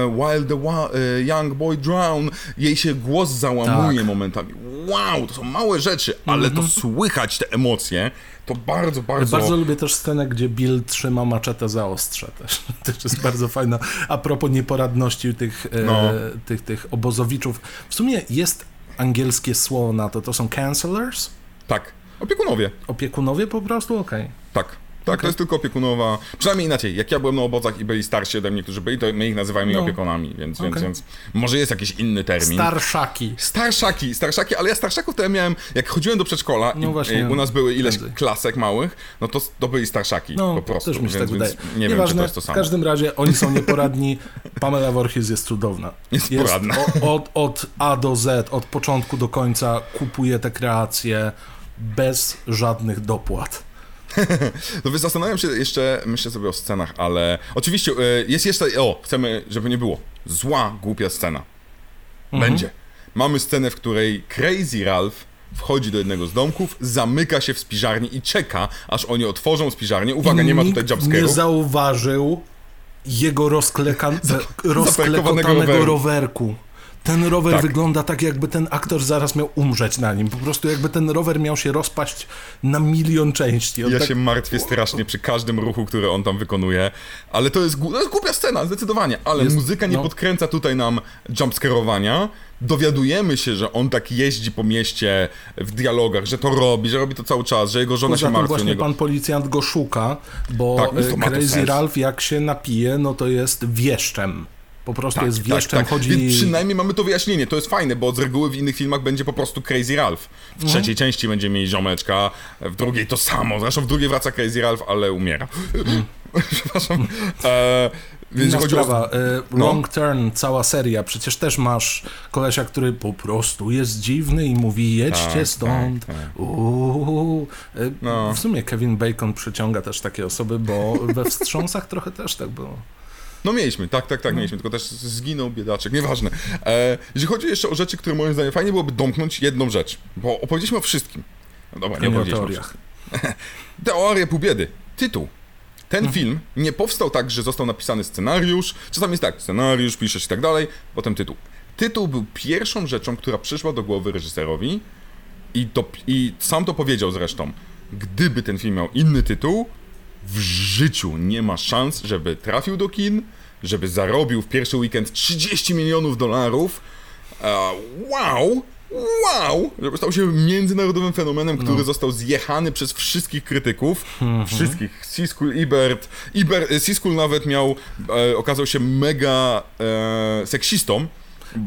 while the e, young boy drowned. Jej się głos załamuje tak. momentami. Wow, to są małe rzeczy, ale to mhm. słychać te emocje. To bardzo, bardzo... Bardzo lubię też scenę, gdzie Bill trzyma maczetę za ostrze też. To jest bardzo fajna. A propos nieporadności tych, e, no. e, tych, tych obozowiczów. W sumie jest angielskie słowo na to. To są counselors? Tak. Opiekunowie. Opiekunowie po prostu? Okej. Okay. Tak. Tak, okay. to jest tylko opiekunowa. Przynajmniej inaczej, jak ja byłem na obozach i byli starsi ode mnie, którzy byli, to my ich nazywamy no. opiekunami, więc, okay. więc, więc może jest jakiś inny termin. Starszaki. Starszaki, starszaki, ale ja starszaków to ja miałem, jak chodziłem do przedszkola no i, właśnie, i u nas były ileś prędzej. klasek małych, no to, to byli starszaki no, po prostu. Też mi się więc, tak wydaje. nie Nieważne, wiem, czy to jest to samo. W każdym razie oni są nieporadni. Pamela Voorhees jest cudowna. Jest, jest poradna. Od, od A do Z, od początku do końca kupuje te kreacje bez żadnych dopłat. no więc zastanawiam się jeszcze, myślę sobie o scenach, ale oczywiście e, jest jeszcze, o, chcemy, żeby nie było, zła, głupia scena. Mhm. Będzie. Mamy scenę, w której Crazy Ralph wchodzi do jednego z domków, zamyka się w spiżarni i czeka, aż oni otworzą spiżarnię. Uwaga, I nie ma tutaj jumpscare'u. nie zauważył jego rozkleka... rozklekotanego rowerku. Ten rower tak. wygląda tak, jakby ten aktor zaraz miał umrzeć na nim. Po prostu jakby ten rower miał się rozpaść na milion części. On ja tak... się martwię strasznie przy każdym ruchu, który on tam wykonuje. Ale to jest, to jest głupia scena, zdecydowanie. Ale jest, muzyka nie no... podkręca tutaj nam jumpscareowania. Dowiadujemy się, że on tak jeździ po mieście w dialogach, że to robi, że robi to cały czas, że jego żona Poza się martwi właśnie pan policjant go szuka, bo tak, no Crazy Ralph jak się napije, no to jest wieszczem. Po prostu tak, jest tak, wieszczem, tak, tak. chodzi... Więc przynajmniej mamy to wyjaśnienie, to jest fajne, bo z reguły w innych filmach będzie po prostu Crazy Ralph. W mhm. trzeciej części będzie mieć ziomeczka, w drugiej to samo. Zresztą w drugiej wraca Crazy Ralph, ale umiera. Mm. Przepraszam. E, więc Inna sprawa, o... E, no. Long Turn, cała seria, przecież też masz kolesia, który po prostu jest dziwny i mówi jedźcie tak, stąd. Tak, tak. E, no. W sumie Kevin Bacon przyciąga też takie osoby, bo we Wstrząsach trochę też tak było. No mieliśmy, tak, tak, tak, no. mieliśmy, tylko też zginął biedaczek, nieważne. E, jeżeli chodzi jeszcze o rzeczy, które moim zdaniem fajnie byłoby domknąć jedną rzecz, bo opowiedzieliśmy o wszystkim. No dobra, nie opowiedzieliśmy o teoriach. Teoria pół biedy. Tytuł. Ten mhm. film nie powstał tak, że został napisany scenariusz, czasami jest tak, scenariusz, piszesz i tak dalej, potem tytuł. Tytuł był pierwszą rzeczą, która przyszła do głowy reżyserowi i, to, i sam to powiedział zresztą. Gdyby ten film miał inny tytuł, w życiu nie ma szans, żeby trafił do kin, żeby zarobił w pierwszy weekend 30 milionów dolarów. Uh, wow! Wow! Żeby stał się międzynarodowym fenomenem, który no. został zjechany przez wszystkich krytyków. Mm -hmm. Wszystkich. Siskel, Ibert. Ibert Siskel nawet miał, e, okazał się mega e, seksistą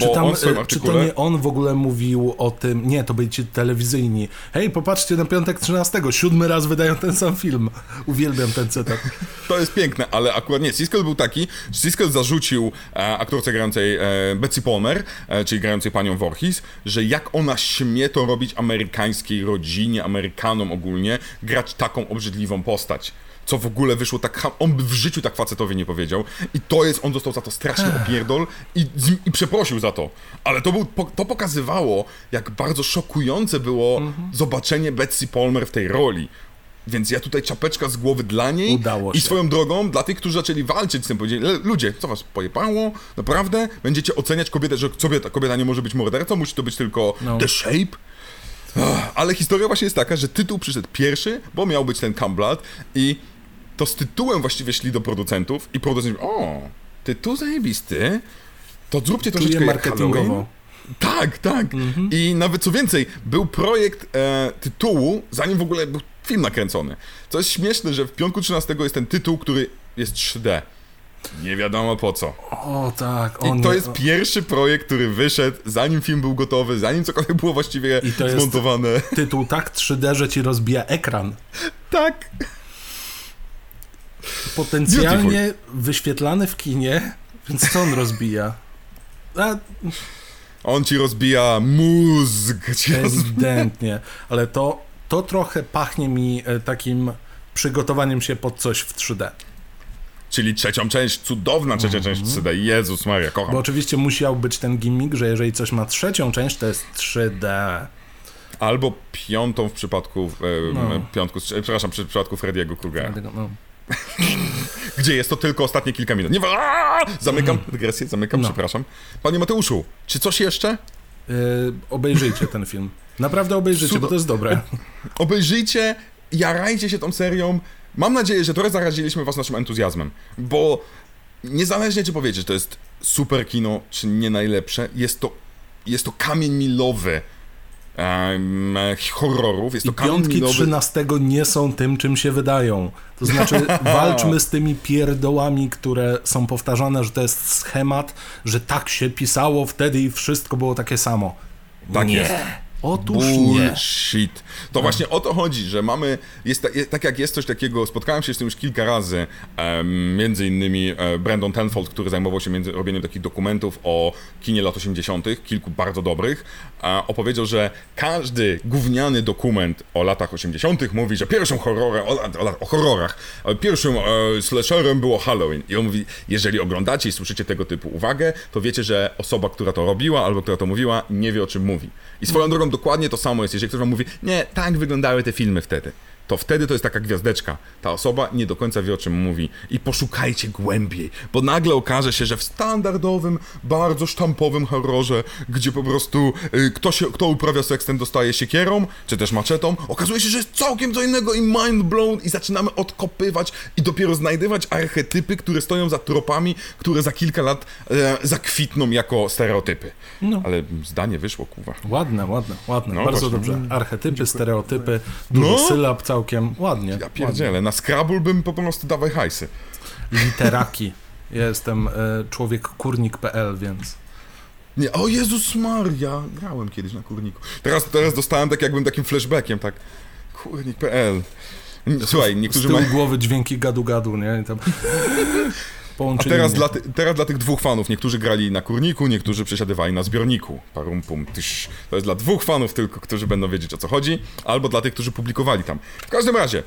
czy, tam, artykule... czy to nie on w ogóle mówił o tym, nie, to byli ci telewizyjni. Hej, popatrzcie na piątek 13, siódmy raz wydają ten sam film. Uwielbiam ten cytat. To jest piękne, ale akurat nie, Siskel był taki, Siskel zarzucił e, aktorce grającej e, Betsy Palmer, e, czyli grającej panią Voorhees, że jak ona śmie to robić amerykańskiej rodzinie, Amerykanom ogólnie, grać taką obrzydliwą postać co w ogóle wyszło tak, on by w życiu tak facetowi nie powiedział i to jest, on dostał za to straszny opierdol i, i przeprosił za to, ale to, był, to pokazywało, jak bardzo szokujące było mhm. zobaczenie Betsy Palmer w tej roli. Więc ja tutaj czapeczka z głowy dla niej Udało i swoją drogą dla tych, którzy zaczęli walczyć z tym, powiedzieli, ludzie, co was pojebało? Naprawdę? Będziecie oceniać kobietę, że kobieta, kobieta nie może być mordercą, musi to być tylko no. the shape? Ale historia właśnie jest taka, że tytuł przyszedł pierwszy, bo miał być ten Camblat i to z tytułem właściwie szli do producentów i producenci o, tytuł zajebisty, to zróbcie troszeczkę marketingowo. Tak, tak. Mhm. I nawet co więcej, był projekt e, tytułu, zanim w ogóle był film nakręcony. Co jest śmieszne, że w Pionku 13 jest ten tytuł, który jest 3D. Nie wiadomo po co. O tak. I to jest pierwszy projekt, który wyszedł, zanim film był gotowy, zanim cokolwiek było właściwie I to zmontowane. Jest tytuł tak 3D, że ci rozbija ekran. Tak. Potencjalnie Beautiful. wyświetlany w kinie, więc co on rozbija? A... On ci rozbija mózg. Ci Ewidentnie, ale to, to trochę pachnie mi e, takim przygotowaniem się pod coś w 3D. Czyli trzecią część, cudowna trzecia mm -hmm. część 3D. Jezus Maria, kocham. Bo oczywiście musiał być ten gimmick, że jeżeli coś ma trzecią część, to jest 3D. Albo piątą w przypadku, e, no. piątku, przepraszam, w przypadku Freddy'ego Krugera. No. Gdzie jest to tylko ostatnie kilka minut. Nie, zamykam mm. dygresję, zamykam, no. przepraszam. Panie Mateuszu, czy coś jeszcze? Yy, obejrzyjcie ten film. Naprawdę obejrzyjcie, Cud... bo to jest dobre. Obejrzyjcie, jarajcie się tą serią. Mam nadzieję, że trochę zaraziliśmy was naszym entuzjazmem, bo niezależnie czy powiecie, że to jest super kino, czy nie najlepsze, jest to, jest to kamień milowy um, horrorów. Jest I to piątki milowy... 13 nie są tym, czym się wydają. To znaczy walczmy z tymi pierdołami, które są powtarzane, że to jest schemat, że tak się pisało wtedy i wszystko było takie samo. Tak nie. jest. Otóż Bullshit. nie. To właśnie o to chodzi, że mamy, jest, tak jak jest coś takiego, spotkałem się z tym już kilka razy, um, między innymi um, Brandon Tenfold, który zajmował się między, robieniem takich dokumentów o kinie lat 80., kilku bardzo dobrych, opowiedział, że każdy gówniany dokument o latach 80. mówi, że pierwszym horrorem, o, o, o horrorach, pierwszym e, slasherem było Halloween. I on mówi, jeżeli oglądacie i słyszycie tego typu uwagę, to wiecie, że osoba, która to robiła albo która to mówiła, nie wie o czym mówi. I swoją drogą dokładnie to samo jest, jeżeli ktoś wam mówi, nie, tak wyglądały te filmy wtedy to wtedy to jest taka gwiazdeczka. Ta osoba nie do końca wie o czym mówi i poszukajcie głębiej, bo nagle okaże się, że w standardowym, bardzo sztampowym horrorze, gdzie po prostu y, kto, się, kto uprawia seks, ten dostaje siekierą, czy też maczetą, okazuje się, że jest całkiem co innego i mind blown i zaczynamy odkopywać i dopiero znajdywać archetypy, które stoją za tropami, które za kilka lat e, zakwitną jako stereotypy. No. Ale zdanie wyszło, kuwa. Ładne, ładne, ładne. No, Bardzo właśnie. dobrze. Archetypy, stereotypy, dużo no. sylab, całkiem ładnie. Ja pierdzielę, na Scrabble bym po prostu dawaj hajsy. Literaki. Ja jestem e, człowiek kurnik.pl, więc... Nie, o Jezus Maria, grałem kiedyś na kurniku. Teraz, teraz dostałem tak jakbym takim flashbackiem, tak, kurnik.pl. Słuchaj, niektórzy mają... głowy dźwięki gadu-gadu, nie? I tam... A teraz dla, ty, teraz dla tych dwóch fanów, niektórzy grali na kurniku, niektórzy przesiadywali na zbiorniku. Parum pum, tyś. To jest dla dwóch fanów tylko, którzy będą wiedzieć o co chodzi, albo dla tych, którzy publikowali tam. W każdym razie,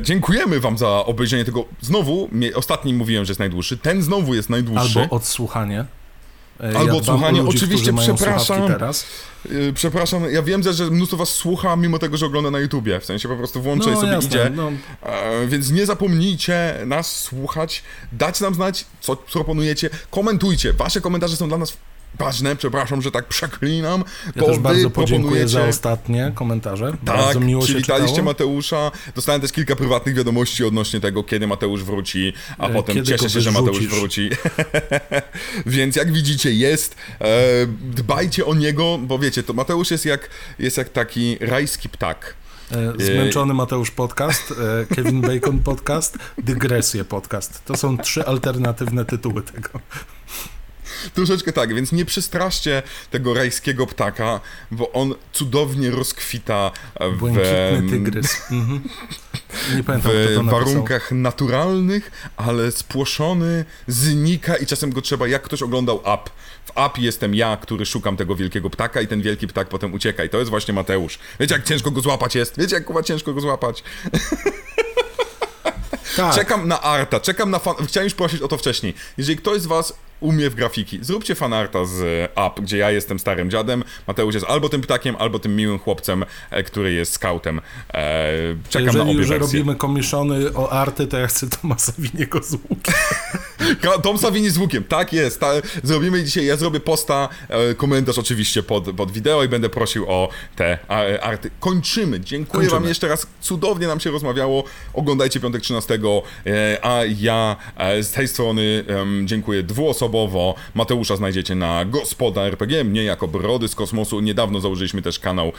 dziękujemy wam za obejrzenie tego. Znowu, ostatni mówiłem, że jest najdłuższy, ten znowu jest najdłuższy. Albo odsłuchanie. E, Albo ja odsłuchanie, ludzi, oczywiście przepraszam. Teraz. E, przepraszam, ja wiem, że mnóstwo was słucha, mimo tego, że ogląda na YouTubie. W sensie po prostu włączę no, i sobie jasne, idzie. No. E, więc nie zapomnijcie nas słuchać, dać nam znać, co proponujecie, komentujcie. Wasze komentarze są dla nas ważne, przepraszam, że tak przeklinam. Ja też bardzo podziękuję za ostatnie komentarze. Tak, bardzo miło przywitaliście Mateusza. Dostałem też kilka prywatnych wiadomości odnośnie tego, kiedy Mateusz wróci, a e, potem cieszę się, że Mateusz wróci. Więc jak widzicie, jest. E, dbajcie o niego, bo wiecie, to Mateusz jest jak, jest jak taki rajski ptak. E, zmęczony Mateusz podcast, Kevin Bacon podcast, Dygresje podcast. To są trzy alternatywne tytuły tego. Troszeczkę tak, więc nie przestraszcie tego rajskiego ptaka, bo on cudownie rozkwita w... Błękitny tygrys. Mhm. Nie pamiętam, w warunkach naturalnych, ale spłoszony, znika i czasem go trzeba, jak ktoś oglądał Up. W Up jestem ja, który szukam tego wielkiego ptaka i ten wielki ptak potem ucieka i to jest właśnie Mateusz. Wiecie, jak ciężko go złapać jest? Wiecie, jak kuwa ciężko go złapać? Tak. Czekam na arta, czekam na fan... Chciałem już prosić o to wcześniej. Jeżeli ktoś z was umie w grafiki. Zróbcie fanarta z app, gdzie ja jestem starym dziadem, Mateusz jest albo tym ptakiem, albo tym miłym chłopcem, e, który jest scoutem. E, czekam Jeżeli na obie już wersje. robimy komiszony o arty, to ja chcę Tomasa Winiego z łukiem. Tom Savini z łukiem, tak jest. Ta, zrobimy dzisiaj, ja zrobię posta, e, komentarz oczywiście pod, pod wideo i będę prosił o te arty. Kończymy. Dziękuję Kończymy. wam jeszcze raz. Cudownie nam się rozmawiało. Oglądajcie piątek 13, e, a ja e, z tej strony dziękuję dwuosobowo. Mateusza znajdziecie na Gospoda RPG, mnie jako Brody z Kosmosu. Niedawno założyliśmy też kanał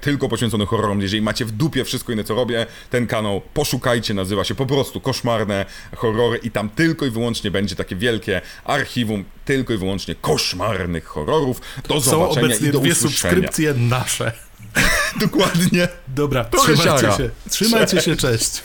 tylko poświęcony horrorom. Jeżeli macie w dupie wszystko inne, co robię, ten kanał poszukajcie, nazywa się po prostu Koszmarne Horrory i tam tylko i wyłącznie będzie takie wielkie archiwum tylko i wyłącznie koszmarnych horrorów. Do Są zobaczenia obecnie i do dwie subskrypcje nasze. Dokładnie. Dobra, trzymajcie się. Trzymajcie się, cześć.